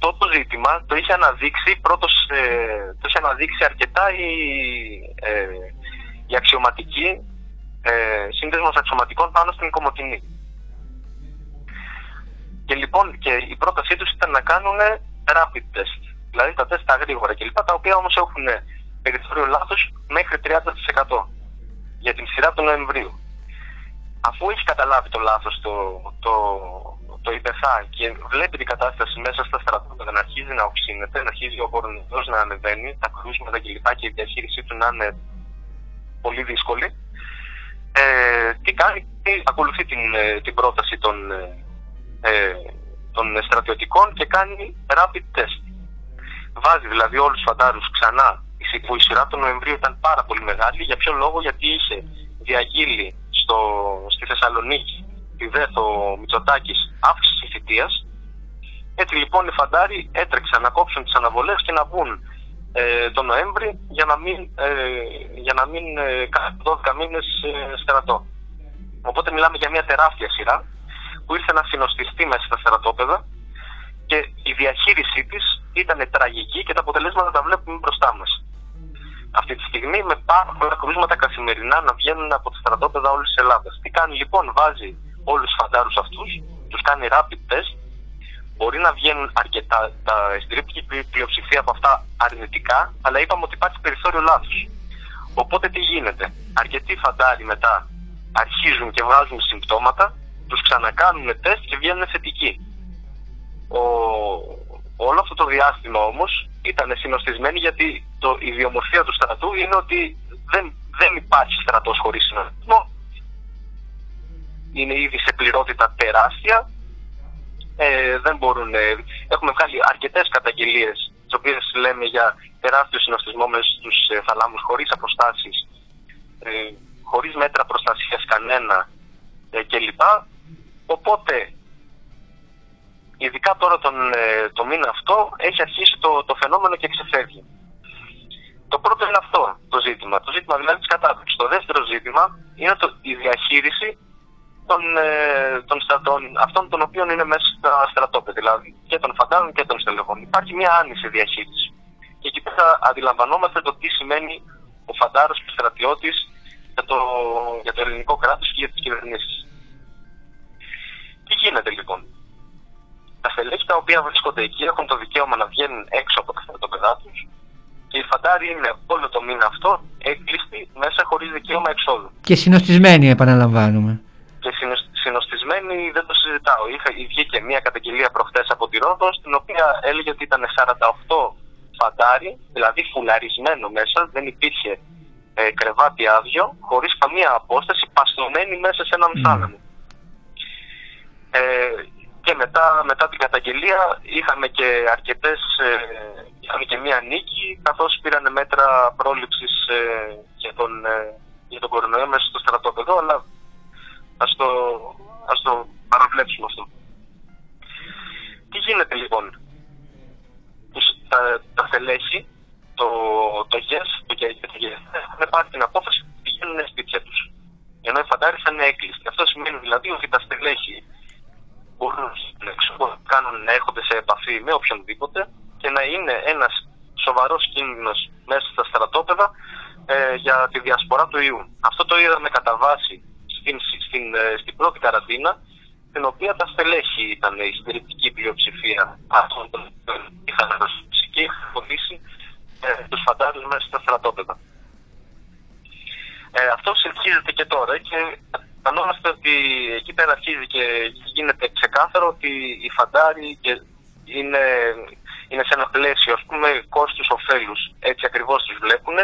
Αυτό το ζήτημα το είχε αναδείξει πρώτος, ε, το είχε αναδείξει αρκετά η, ε, η αξιωματική ε, σύνδεσμος αξιωματικών πάνω στην Κομωτινή. Και λοιπόν και η πρότασή τους ήταν να κάνουν rapid test, δηλαδή τα τεστ τα γρήγορα κλπ. Τα οποία όμως έχουν περιθώριο λάθος μέχρι 30% για την σειρά του Νοεμβρίου. Αφού έχει καταλάβει το λάθος το, το, το ΙΠΕΘΑ και βλέπει την κατάσταση μέσα στα στρατόπεδα να αρχίζει να οξύνεται, να αρχίζει ο κορονοϊός να ανεβαίνει, τα κρούσματα κλπ. Και, και η διαχείρισή του να είναι πολύ δύσκολη, ε, τι κάνει, ακολουθεί την, ε, την πρόταση των, ε, των στρατιωτικών και κάνει rapid test. Βάζει δηλαδή όλους τους φαντάρους ξανά που η σειρά του Νοεμβρίου ήταν πάρα πολύ μεγάλη. Για ποιο λόγο, γιατί είχε διαγγείλει στο, στη Θεσσαλονίκη τη ΔΕΘΟ Μητσοτάκης αύξηση θητείας. Έτσι λοιπόν οι φαντάροι έτρεξαν να κόψουν τις αναβολές και να βγουν ε, τον Νοέμβρη για να μην, ε, για να μην ε, κάνουν 12 μήνες ε, στρατό. Οπότε μιλάμε για μια τεράστια σειρά που ήρθε να συνοστιστεί μέσα στα στρατόπεδα και η διαχείρισή της ήταν τραγική και τα αποτελέσματα τα βλέπουμε μπροστά μας αυτή τη στιγμή με πάρα πολλά κρούσματα καθημερινά να βγαίνουν από τα στρατόπεδα όλης της Ελλάδας. Τι κάνει λοιπόν, βάζει όλους τους φαντάρους αυτούς, τους κάνει rapid test, μπορεί να βγαίνουν αρκετά, τα εστρίπτικη πλειοψηφία από αυτά αρνητικά, αλλά είπαμε ότι υπάρχει περιθώριο λάθο. Οπότε τι γίνεται, αρκετοί φαντάροι μετά αρχίζουν και βγάζουν συμπτώματα, τους ξανακάνουν τεστ και βγαίνουν θετικοί. Ο, όλο αυτό το διάστημα όμως ήταν συνοστισμένοι γιατί το, η ιδιομορφία του στρατού είναι ότι δεν, δεν υπάρχει στρατός χωρίς συνοστισμό. Είναι ήδη σε πληρότητα τεράστια. Ε, δεν μπορούν, ε, έχουμε βγάλει αρκετές καταγγελίες τις οποίες λέμε για τεράστιο συνοστισμό μέσα στους ε, θαλάμους χωρίς αποστάσεις, ε, χωρίς μέτρα προστασίας κανένα ε, κλπ. Οπότε ειδικά τώρα τον, ε, το μήνα αυτό, έχει αρχίσει το, το φαινόμενο και ξεφεύγει. Το πρώτο είναι αυτό το ζήτημα, το ζήτημα δηλαδή της κατάδειξης. Το δεύτερο ζήτημα είναι το, η διαχείριση των, ε, των στρατών, αυτών των οποίων είναι μέσα στα στρατόπεδα, δηλαδή και των φαντάρων και των στελεχών. Υπάρχει μια άνηση διαχείρισης. Και εκεί πέρα αντιλαμβανόμαστε το τι σημαίνει ο φαντάρος και ο στρατιώτης για το, για το ελληνικό κράτος και για τις κυβερνήσεις. Τι γίνεται λοιπόν; Τα στελέχη τα οποία βρίσκονται εκεί έχουν το δικαίωμα να βγαίνουν έξω από τα στρατόπεδά τους και οι φαντάροι είναι όλο το μήνα αυτό έκλειστοι μέσα χωρίς δικαίωμα εξόδου. Και συνοστισμένοι, επαναλαμβάνουμε. Και συνοστισμένοι δεν το συζητάω. Είχα, βγήκε μια καταγγελία προχθέ από τη Ρόδο, στην οποία έλεγε ότι ήταν 48 φαντάροι, δηλαδή φουλαρισμένο μέσα, δεν υπήρχε ε, κρεβάτι άδειο, χωρίς καμία απόσταση, παστομένοι μέσα σε έναν mm. θάλαμο. Ε, και μετά, μετά την καταγγελία είχαμε και αρκετές, ε, είχαμε και μία νίκη καθώς πήραν μέτρα πρόληψης ε, για, τον, ε, για τον κορονοϊό μέσα στο στρατόπεδο αλλά ας το, ας το παραβλέψουμε αυτό. Τι γίνεται λοιπόν; Τα, τα θελέχη, το, το ΓΕΣ, το ΓΕΣ, έχουν πάρει την απόφαση ότι φαντάρι θα είναι έκλειστη. Αυτό σημαίνει δηλαδή ότι τα στελέχη μπορούν να κάνουν να έρχονται σε επαφή με οποιονδήποτε και να είναι ένας σοβαρός κίνδυνος μέσα στα στρατόπεδα ε, για τη διασπορά του ιού. Αυτό το είδαμε κατά βάση στην, στην, ε, στην πρώτη καραντίνα, την οποία τα στελέχη ήταν η συντηρητική πλειοψηφία αυτών των είχαν δώσει και είχαν βοηθήσει ε, τους φαντάρους μέσα στα στρατόπεδα. Ε, αυτό συνεχίζεται και τώρα και αισθανόμαστε ότι εκεί πέρα αρχίζει και γίνεται ξεκάθαρο ότι οι φαντάροι είναι, είναι σε ένα πλαίσιο ας πούμε κόστους ωφέλους. Έτσι ακριβώς τους βλέπουν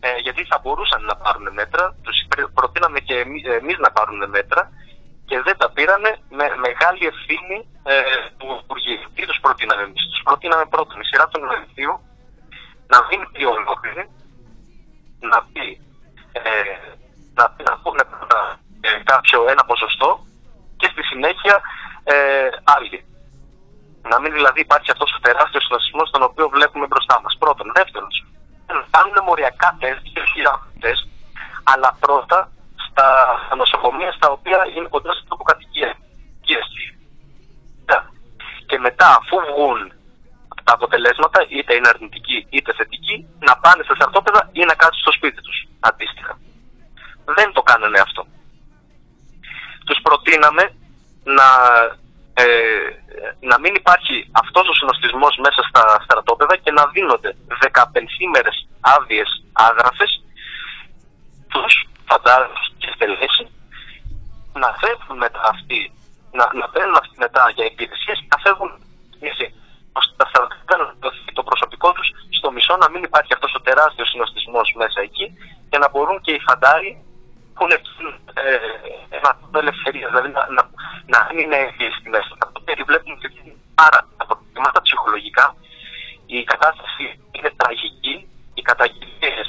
ε, γιατί θα μπορούσαν να πάρουν μέτρα, τους προτείναμε και εμείς να πάρουν μέτρα και δεν τα πήρανε με μεγάλη ευθύνη ε, του Υπουργείου. Τι τους προτείναμε εμείς; Τους προτείναμε πρώτον η σειρά των Νοεμβρίου να μην πει ολόκληρη, να πει ε, να, να πούνε ε, κάποιο ένα ποσοστό και στη συνέχεια ε, άλλοι. Να μην δηλαδή υπάρχει αυτός ο τεράστιος συνασπισμό τον οποίο βλέπουμε μπροστά μας. Πρώτον. Δεύτερον, να κάνουν μοριακά τεστ, τεστ, αλλά πρώτα στα, νοσοκομεία στα οποία είναι κοντά στην τόπο κατοικία. Και μετά, αφού βγουν τα αποτελέσματα, είτε είναι αρνητικοί είτε θετικοί, να πάνε στα στρατόπεδα ή να κάτσουν στο σπίτι τους. Αντίστοιχα. Δεν το κάνανε αυτό. Τους προτείναμε να, ε, να μην υπάρχει αυτός ο συνοστισμός μέσα στα στρατόπεδα και να δίνονται 15 ημέρες άδειες άγραφες τους φαντάρους και στελέχη να φεύγουν μετά αυτοί, να, να παίρνουν αυτοί μετά για υπηρεσίες και να φεύγουν ώστε το προσωπικό τους στο μισό να μην υπάρχει αυτός ο τεράστιος συνοστισμός μέσα εκεί και να μπορούν και οι φαντάροι που είναι ε, ένα ελευθερίας, δηλαδή να, να, να είναι στη μέσα. Γιατί βλέπουμε ότι πάρα τα προβλήματα ψυχολογικά η κατάσταση είναι τραγική, οι καταγγελίες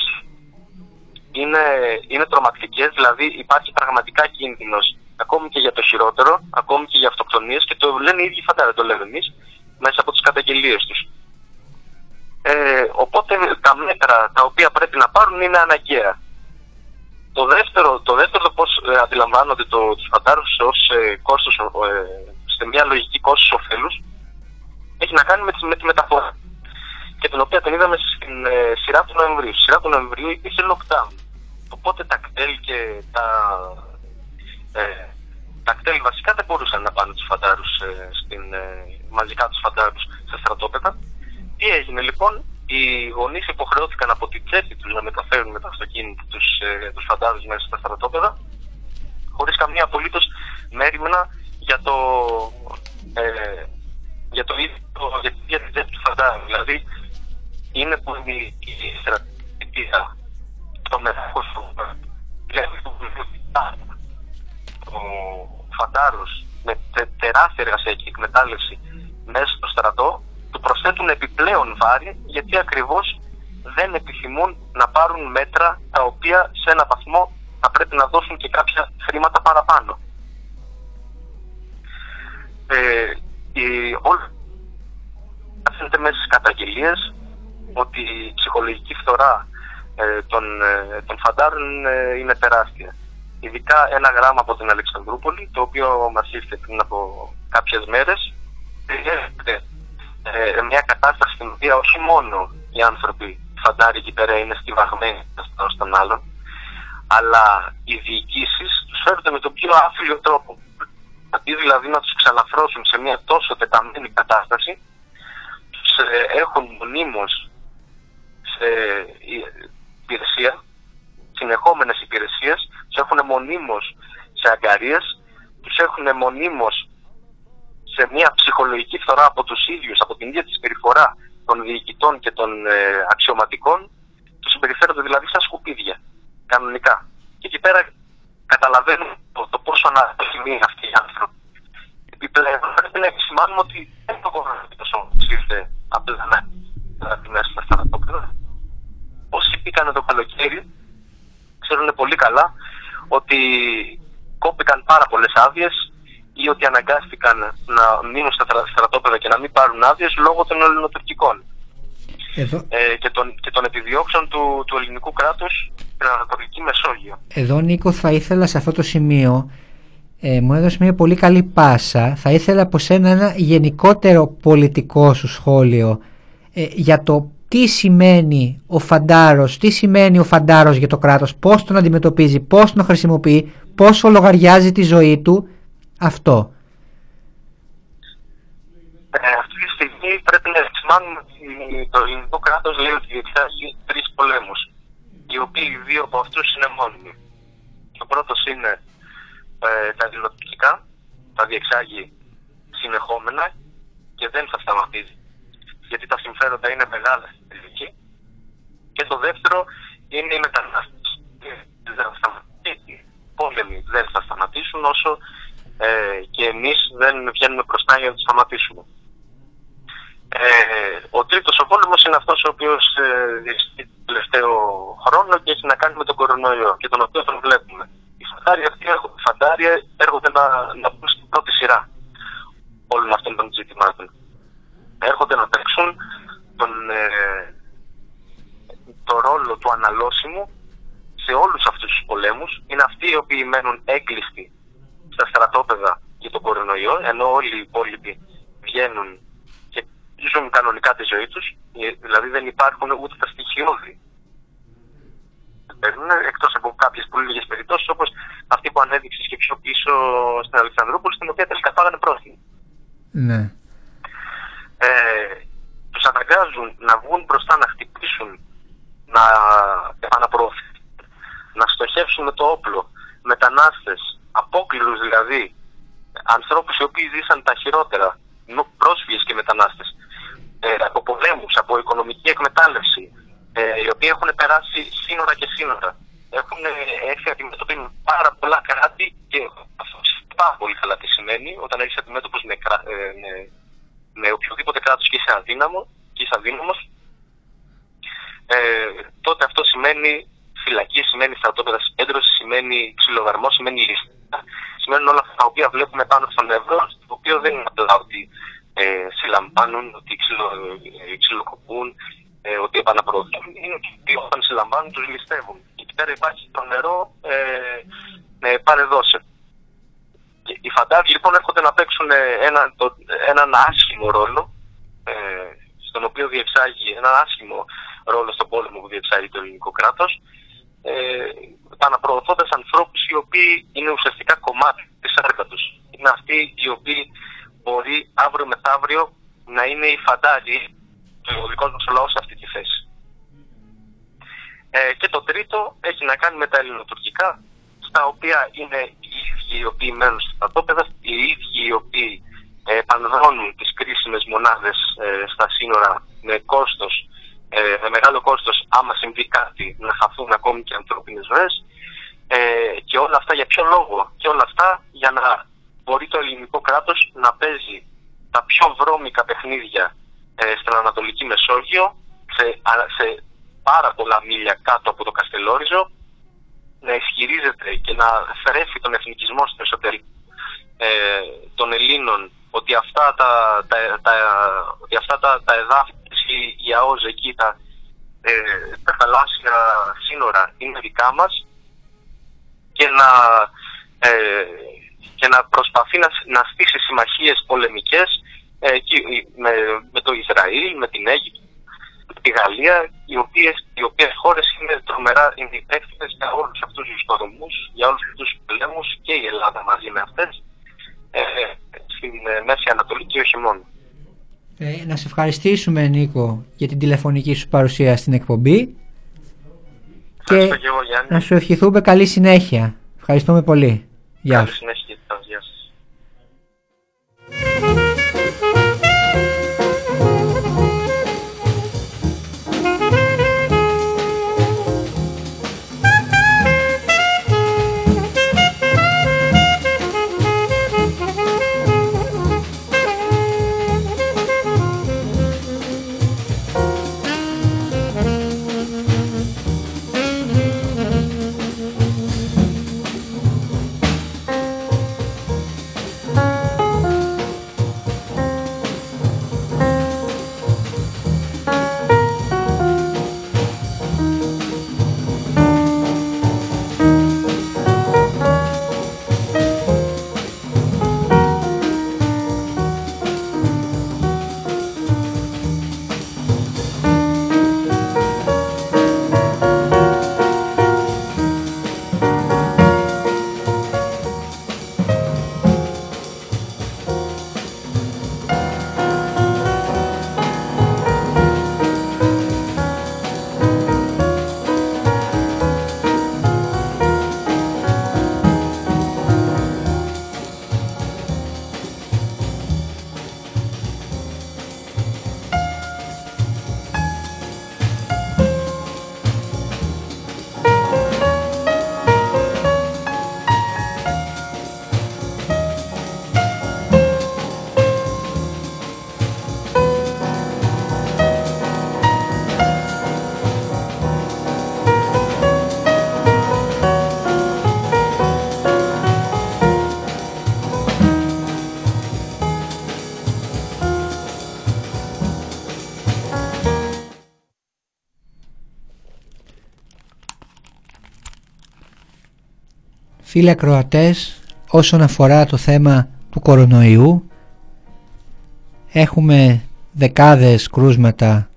είναι, είναι τρομακτικές, δηλαδή υπάρχει πραγματικά κίνδυνος ακόμη και για το χειρότερο, ακόμη και για αυτοκτονίες και το λένε οι ίδιοι φαντάρε, το λέμε εμείς, μέσα από τις καταγγελίες τους. Ε, οπότε τα μέτρα τα οποία πρέπει να πάρουν είναι αναγκαία. Το δεύτερο, το δεύτερο πώς ε, αντιλαμβάνονται το, τους φαντάρους ως ε, κόστος, ε, σε μια λογική κόστος ωφέλους έχει να κάνει με τη, με τη μεταφορά και την οποία την είδαμε στην ε, σειρά του Νοεμβρίου. Στη σειρά του Νοεμβρίου υπήρχε lockdown. Οπότε τα κτέλ και τα, ε, τα κτέλ βασικά δεν μπορούσαν να πάνε τους φαντάρους ε, στην, ε, μαζικά τους φαντάρους σε στρατόπεδα. Τι έγινε λοιπόν, οι γονείς υποχρεώθηκαν από την τσέπη τους να μεταφέρουν με τα αυτοκίνητα τους, ε, τους φαντάρους μέσα στα στρατόπεδα χωρίς καμία απολύτως μέρημνα για το, ε, για το ίδιο για, για την τσέπη του φαντάρου. Δηλαδή είναι που η, η στρατηγική το μεθός δηλαδή ο φαντάρος με τε, τεράστια εργασιακή εκμετάλλευση μέσα στο στρατό του προσθέτουν επιπλέον βάρη γιατί ακριβώς δεν επιθυμούν να πάρουν μέτρα τα οποία σε ένα βαθμό θα πρέπει να δώσουν και κάποια χρήματα παραπάνω. Ε, η, όλοι φαίνεται μέσα στις καταγγελίες ότι η ψυχολογική φθορά ε, των, ε, των φαντάρων ε, είναι τεράστια. Ειδικά ένα γράμμα από την Αλεξανδρούπολη, το οποίο μας ήρθε πριν από κάποιες μέρες, ε, μια κατάσταση στην οποία όχι μόνο οι άνθρωποι φαντάροι εκεί πέρα είναι στιβαγμένοι ένας τον άλλον, αλλά οι διοικήσεις τους φέρνουν με τον πιο άθλιο τρόπο. Αντί δηλαδή να τους ξαναφρώσουν σε μια τόσο τεταμένη κατάσταση, τους ε, έχουν μονίμως σε υπηρεσία, συνεχόμενες υπηρεσίες, τους έχουν μονίμως σε αγκαρίες, τους έχουν μονίμως σε μια ψυχολογική φθορά από τους ίδιους, από την ίδια τη συμπεριφορά των διοικητών και των ε, αξιωματικών, του συμπεριφέρονται δηλαδή σαν σκουπίδια, κανονικά. Και εκεί πέρα καταλαβαίνουν το, το πόσο αναθυμεί αυτοί οι άνθρωποι. Επιπλέον, πρέπει να επισημάνουμε ότι δεν το κορονοϊό ήρθε απλά να μέσα στα στρατόπεδα. Όσοι πήγαν το καλοκαίρι, ξέρουν πολύ καλά ότι κόπηκαν πάρα πολλές άδειες ή ότι αναγκάστηκαν να μείνουν στα στρατόπεδα και να μην πάρουν άδειες λόγω των ελληνοτουρκικών. Ε, και, των, και των επιδιώξεων του, του ελληνικού κράτους στην Ανατολική Μεσόγειο. Εδώ Νίκο θα ήθελα σε αυτό το σημείο ε, μου έδωσε μια πολύ καλή πάσα θα ήθελα από σένα ένα γενικότερο πολιτικό σου σχόλιο ε, για το τι σημαίνει ο φαντάρος, τι σημαίνει ο φαντάρος για το κράτος, πώς τον αντιμετωπίζει, πώς τον χρησιμοποιεί, πόσο λογαριάζει τη ζωή του, αυτό. Ε, αυτή τη στιγμή πρέπει να επισημάνουμε ότι το ελληνικό κράτος λέει ότι διεξάγει τρεις πολέμους, οι οποίοι δύο από αυτούς είναι μόνιμοι. Ο πρώτος είναι ε, τα δηλωτικά, τα διεξάγει συνεχόμενα και δεν θα σταματήσει γιατί τα συμφέροντα είναι μεγάλα στην περιοχή. Και το δεύτερο είναι οι μετανάστες. Δεν θα σταματήσει. Πόλεμοι δεν θα σταματήσουν όσο ε, και εμείς δεν βγαίνουμε μπροστά για να τους σταματήσουμε. Ε, ο τρίτος ο πόλεμος είναι αυτός ο οποίος ε, το τελευταίο χρόνο και έχει να κάνει με τον κορονοϊό και τον οποίο τον βλέπουμε. Οι φαντάροι αυτοί έρχονται, έρχονται να, να μπουν στην πρώτη σειρά όλων αυτών των ζητημάτων έρχονται να παίξουν τον, ε, το ρόλο του αναλώσιμου σε όλους αυτούς τους πολέμους. Είναι αυτοί οι οποίοι μένουν έγκλειστοι στα στρατόπεδα για τον κορονοϊό, ενώ όλοι οι υπόλοιποι βγαίνουν και ζουν κανονικά τη ζωή τους, ε, δηλαδή δεν υπάρχουν ούτε τα στοιχειώδη. Εκτός από κάποιες πολύ λίγες περιπτώσεις, όπως αυτή που ανέδειξες και πιο πίσω στην Αλεξανδρούπολη, στην οποία τελικά πάγανε πρόθυμοι. Ναι ε, τους αναγκάζουν να βγουν μπροστά να χτυπήσουν, να επαναπροωθήσουν, να στοχεύσουν με το όπλο, μετανάστες, απόκληρους δηλαδή, ανθρώπους οι οποίοι ζήσαν τα χειρότερα, πρόσφυγες και μετανάστες, ε, από πολέμους, από οικονομική εκμετάλλευση, ε, οι οποίοι έχουν περάσει σύνορα και σύνορα. Έχουν έρθει αντιμέτωποι με πάρα πολλά κράτη και αυτό πάρα πολύ καλά τι σημαίνει. Όταν έχεις αντιμέτωπο με, ε, με με οποιοδήποτε κράτος και είσαι αδύναμο και είσαι αδύναμος, ε, τότε αυτό σημαίνει φυλακή, σημαίνει στρατόπεδα συγκέντρωσης, σημαίνει ξυλοδαρμό, σημαίνει λίστα. Σημαίνουν όλα αυτά τα οποία βλέπουμε πάνω στον ευρώ, το οποίο δεν είναι απλά ότι ε, συλλαμβάνουν, ότι ξυλο, ε, ξυλοκοπούν, ε, ότι επαναπροωθούν. Είναι ότι όταν συλλαμβάνουν τους ληστεύουν. Και εκεί πέρα υπάρχει το νερό ε, ε, πάρε δώσε. Οι φαντάροι λοιπόν έρχονται να παίξουν ένα, το, έναν άσχημο ρόλο, ε, στον οποίο διεξάγει έναν άσχημο ρόλο στον πόλεμο που διεξάγει το ελληνικό κράτος, ε, αναπροωθώντας ανθρώπους οι οποίοι είναι ουσιαστικά κομμάτι της έργα τους. Είναι αυτοί οι οποίοι μπορεί αύριο μεθαύριο να είναι οι φαντάροι του δικός μας λαός σε αυτή τη θέση. Ε, και το τρίτο έχει να κάνει με τα ελληνοτουρκικά, στα οποία είναι οι οποίοι μένουν στα στρατόπεδα, οι ίδιοι οι οποίοι ε, επανδρώνουν τις κρίσιμες μονάδες ε, στα σύνορα με κόστος, ε, με μεγάλο κόστος άμα συμβεί κάτι να χαθούν ακόμη και ανθρώπινες ζωές ε, και όλα αυτά για ποιο λόγο. Και όλα αυτά για να μπορεί το ελληνικό κράτος να παίζει τα πιο βρώμικα παιχνίδια ε, στην Ανατολική Μεσόγειο σε, σε πάρα πολλά μίλια κάτω από το Καστελόριζο να ισχυρίζεται και να θρέφει τον εθνικισμό στο εσωτερικό ε, των Ελλήνων ότι αυτά τα, τα, τα, ότι αυτά τα, τα εδάφη η, η ΑΟΖ εκεί τα, ε, τα θαλάσσια σύνορα είναι δικά μας και να, ε, και να προσπαθεί να, να στήσει συμμαχίες πολεμικές ε, με, με το Ισραήλ, με την Αίγυπτο τη Γαλλία, οι οποίες, οι οποίες χώρες είναι τρομερά είναι για όλους αυτούς τους κορομούς, για όλους αυτούς τους πολέμους και η Ελλάδα μαζί με αυτές ε, στην ε, Μέση Ανατολή και όχι μόνο. Ε, να σε ευχαριστήσουμε Νίκο για την τηλεφωνική σου παρουσία στην εκπομπή και, και εγώ, να σου ευχηθούμε καλή συνέχεια. Ευχαριστούμε πολύ. Γεια σου. Καλή συνέχεια. Γεια σας. Φίλοι ακροατές, όσον αφορά το θέμα του κορονοϊού, έχουμε δεκάδες κρούσματα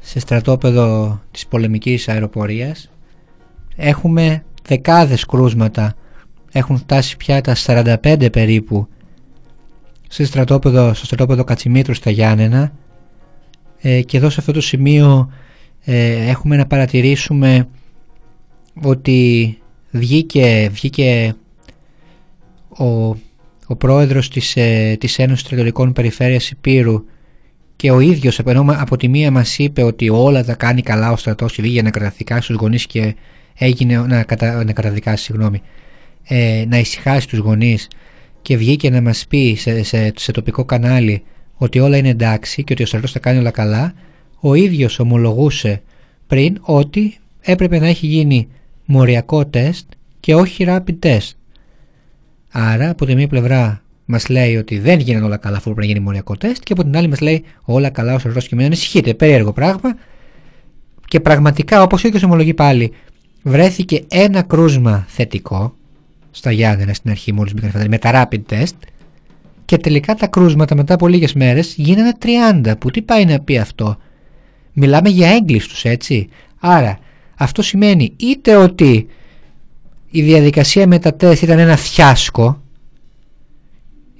σε στρατόπεδο της πολεμικής αεροπορίας. Έχουμε δεκάδες κρούσματα, έχουν φτάσει πια τα 45 περίπου σε στρατόπεδο, στο στρατόπεδο Κατσιμήτρου στα Γιάννενα ε, και εδώ σε αυτό το σημείο ε, έχουμε να παρατηρήσουμε ότι βγήκε, βγήκε ο, ο πρόεδρος της, ε, της Ένωσης Τριτορικών Περιφέρειας Υπήρου και ο ίδιος ενώ από τη μία μας είπε ότι όλα τα κάνει καλά ο στρατός και βγήκε να καταδικάσει στους γονείς και έγινε να, κατα, να καταδικάσει συγγνώμη, ε, να ησυχάσει τους γονείς. Και βγήκε να μας πει σε, σε, σε τοπικό κανάλι ότι όλα είναι εντάξει και ότι ο στρατός θα κάνει όλα καλά. Ο ίδιος ομολογούσε πριν ότι έπρεπε να έχει γίνει μοριακό τεστ και όχι rapid test. Άρα από τη μία πλευρά μας λέει ότι δεν γίνανε όλα καλά αφού πρέπει να γίνει μοριακό τεστ και από την άλλη μας λέει όλα καλά ο σωρό και μην ανησυχείτε. Περίεργο πράγμα. Και πραγματικά όπως ο ίδιος ομολογεί πάλι, βρέθηκε ένα κρούσμα θετικό στα Γιάννενα στην αρχή μόλις μπήκαν με τα rapid test και τελικά τα κρούσματα μετά από λίγες μέρες γίνανε 30. Που τι πάει να πει αυτό; Μιλάμε για έγκλειστους έτσι. Άρα αυτό σημαίνει είτε ότι η διαδικασία με τα τεστ ήταν ένα φιάσκο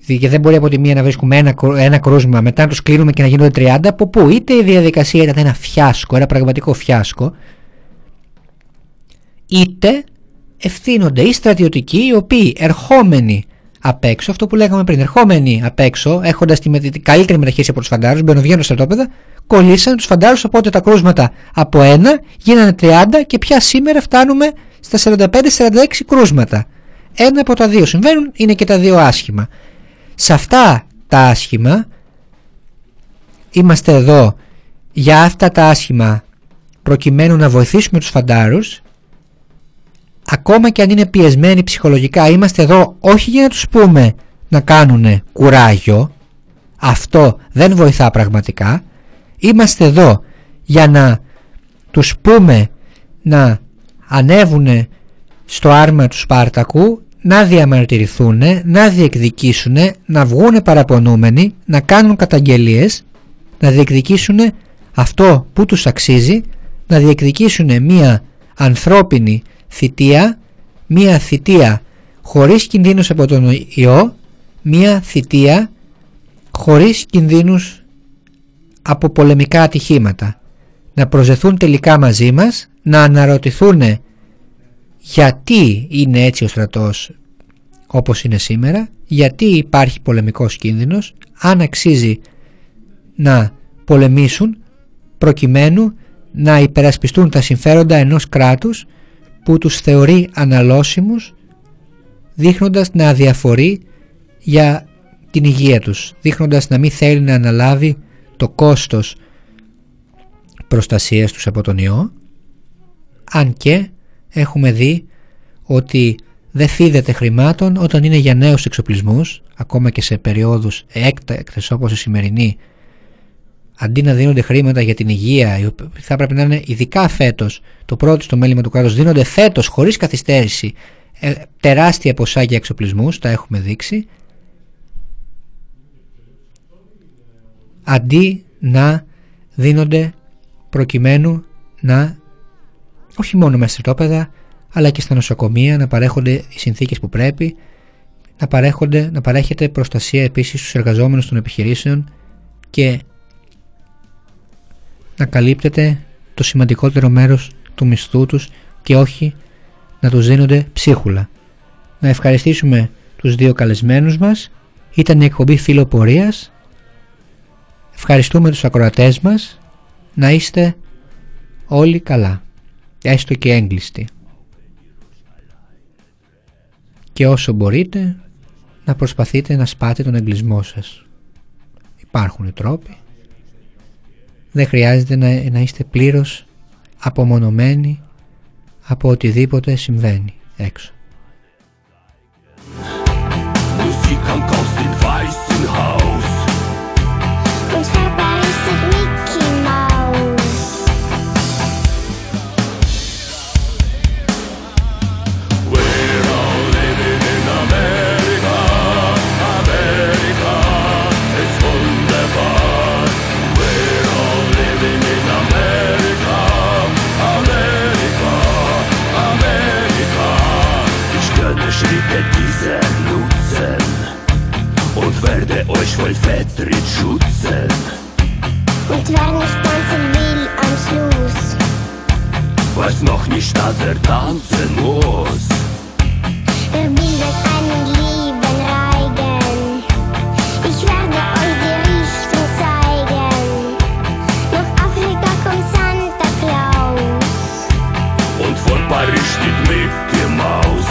και δεν μπορεί από τη μία να βρίσκουμε ένα, ένα κρούσμα μετά να το κλείνουμε και να γίνονται 30 από πού είτε η διαδικασία ήταν ένα φιάσκο, ένα πραγματικό φιάσκο είτε ευθύνονται οι στρατιωτικοί οι οποίοι ερχόμενοι απ' έξω, αυτό που λέγαμε πριν, ερχόμενοι απ' έξω, έχοντας τη, τη καλύτερη μεταχείριση από τους φαντάρους, μπαίνουν στα στρατόπεδα, κολλήσαν τους φαντάρους. Οπότε τα κρούσματα από ένα γίνανε 30 και πια σήμερα φτάνουμε στα 45-46 κρούσματα. Ένα από τα δύο συμβαίνουν, είναι και τα δύο άσχημα. Σε αυτά τα άσχημα είμαστε εδώ για αυτά τα άσχημα προκειμένου να βοηθήσουμε τους φαντάρους ακόμα και αν είναι πιεσμένοι ψυχολογικά είμαστε εδώ όχι για να τους πούμε να κάνουν κουράγιο. Αυτό δεν βοηθά πραγματικά. Είμαστε εδώ για να τους πούμε να ανέβουν στο άρμα του Σπάρτακου να διαμαρτυρηθούν, να διεκδικήσουν, να βγουν παραπονούμενοι, να κάνουν καταγγελίες, να διεκδικήσουν αυτό που τους αξίζει, να διεκδικήσουν μία ανθρώπινη θητεία, μία θητεία χωρίς κινδύνους από τον ιό, μία θητεία χωρίς κινδύνους από πολεμικά ατυχήματα. Να προσδεθούν τελικά μαζί μας, να αναρωτηθούν γιατί είναι έτσι ο στρατός όπως είναι σήμερα, γιατί υπάρχει πολεμικός κίνδυνος, αν αξίζει να πολεμήσουν προκειμένου να υπερασπιστούν τα συμφέροντα ενός κράτους που τους θεωρεί αναλώσιμους δείχνοντας να αδιαφορεί για την υγεία τους, δείχνοντας να μην θέλει να αναλάβει το κόστος προστασίας τους από τον ιό. Αν και έχουμε δει ότι δεν φίδεται χρημάτων όταν είναι για νέους εξοπλισμούς ακόμα και σε περιόδους έκτακτες όπως η σημερινή αντί να δίνονται χρήματα για την υγεία θα πρέπει να είναι ειδικά φέτος το πρώτο στο μέλημα του κράτους δίνονται φέτος χωρίς καθυστέρηση ε, τεράστια ποσά για εξοπλισμούς τα έχουμε δείξει. Αντί να δίνονται προκειμένου να όχι μόνο μέσα στρατόπεδα αλλά και στα νοσοκομεία να παρέχονται οι συνθήκες που πρέπει να, παρέχονται, να παρέχεται προστασία επίσης στους εργαζόμενους των επιχειρήσεων και να καλύπτεται το σημαντικότερο μέρος του μισθού τους και όχι να τους δίνονται ψίχουλα. Να ευχαριστήσουμε τους δύο καλεσμένους μας. Ήταν η εκπομπή φιλοπορίας. Ευχαριστούμε τους ακροατές μας. Να είστε όλοι καλά. Έστω και έγκλειστοι. Και όσο μπορείτε να προσπαθείτε να σπάτε τον εγκλισμό σας. Υπάρχουν τρόποι. Δεν χρειάζεται να, να είστε πλήρως απομονωμένοι από οτιδήποτε συμβαίνει έξω. euch Patrick schützen. Und wer nicht tanzen will am Schluss, weiß noch nicht, dass er tanzen muss. Er bildet einen lieben Reigen. Ich werde euch die Richtung zeigen. Nach Afrika kommt Santa Claus. Und vor Paris steht Mickey Maus.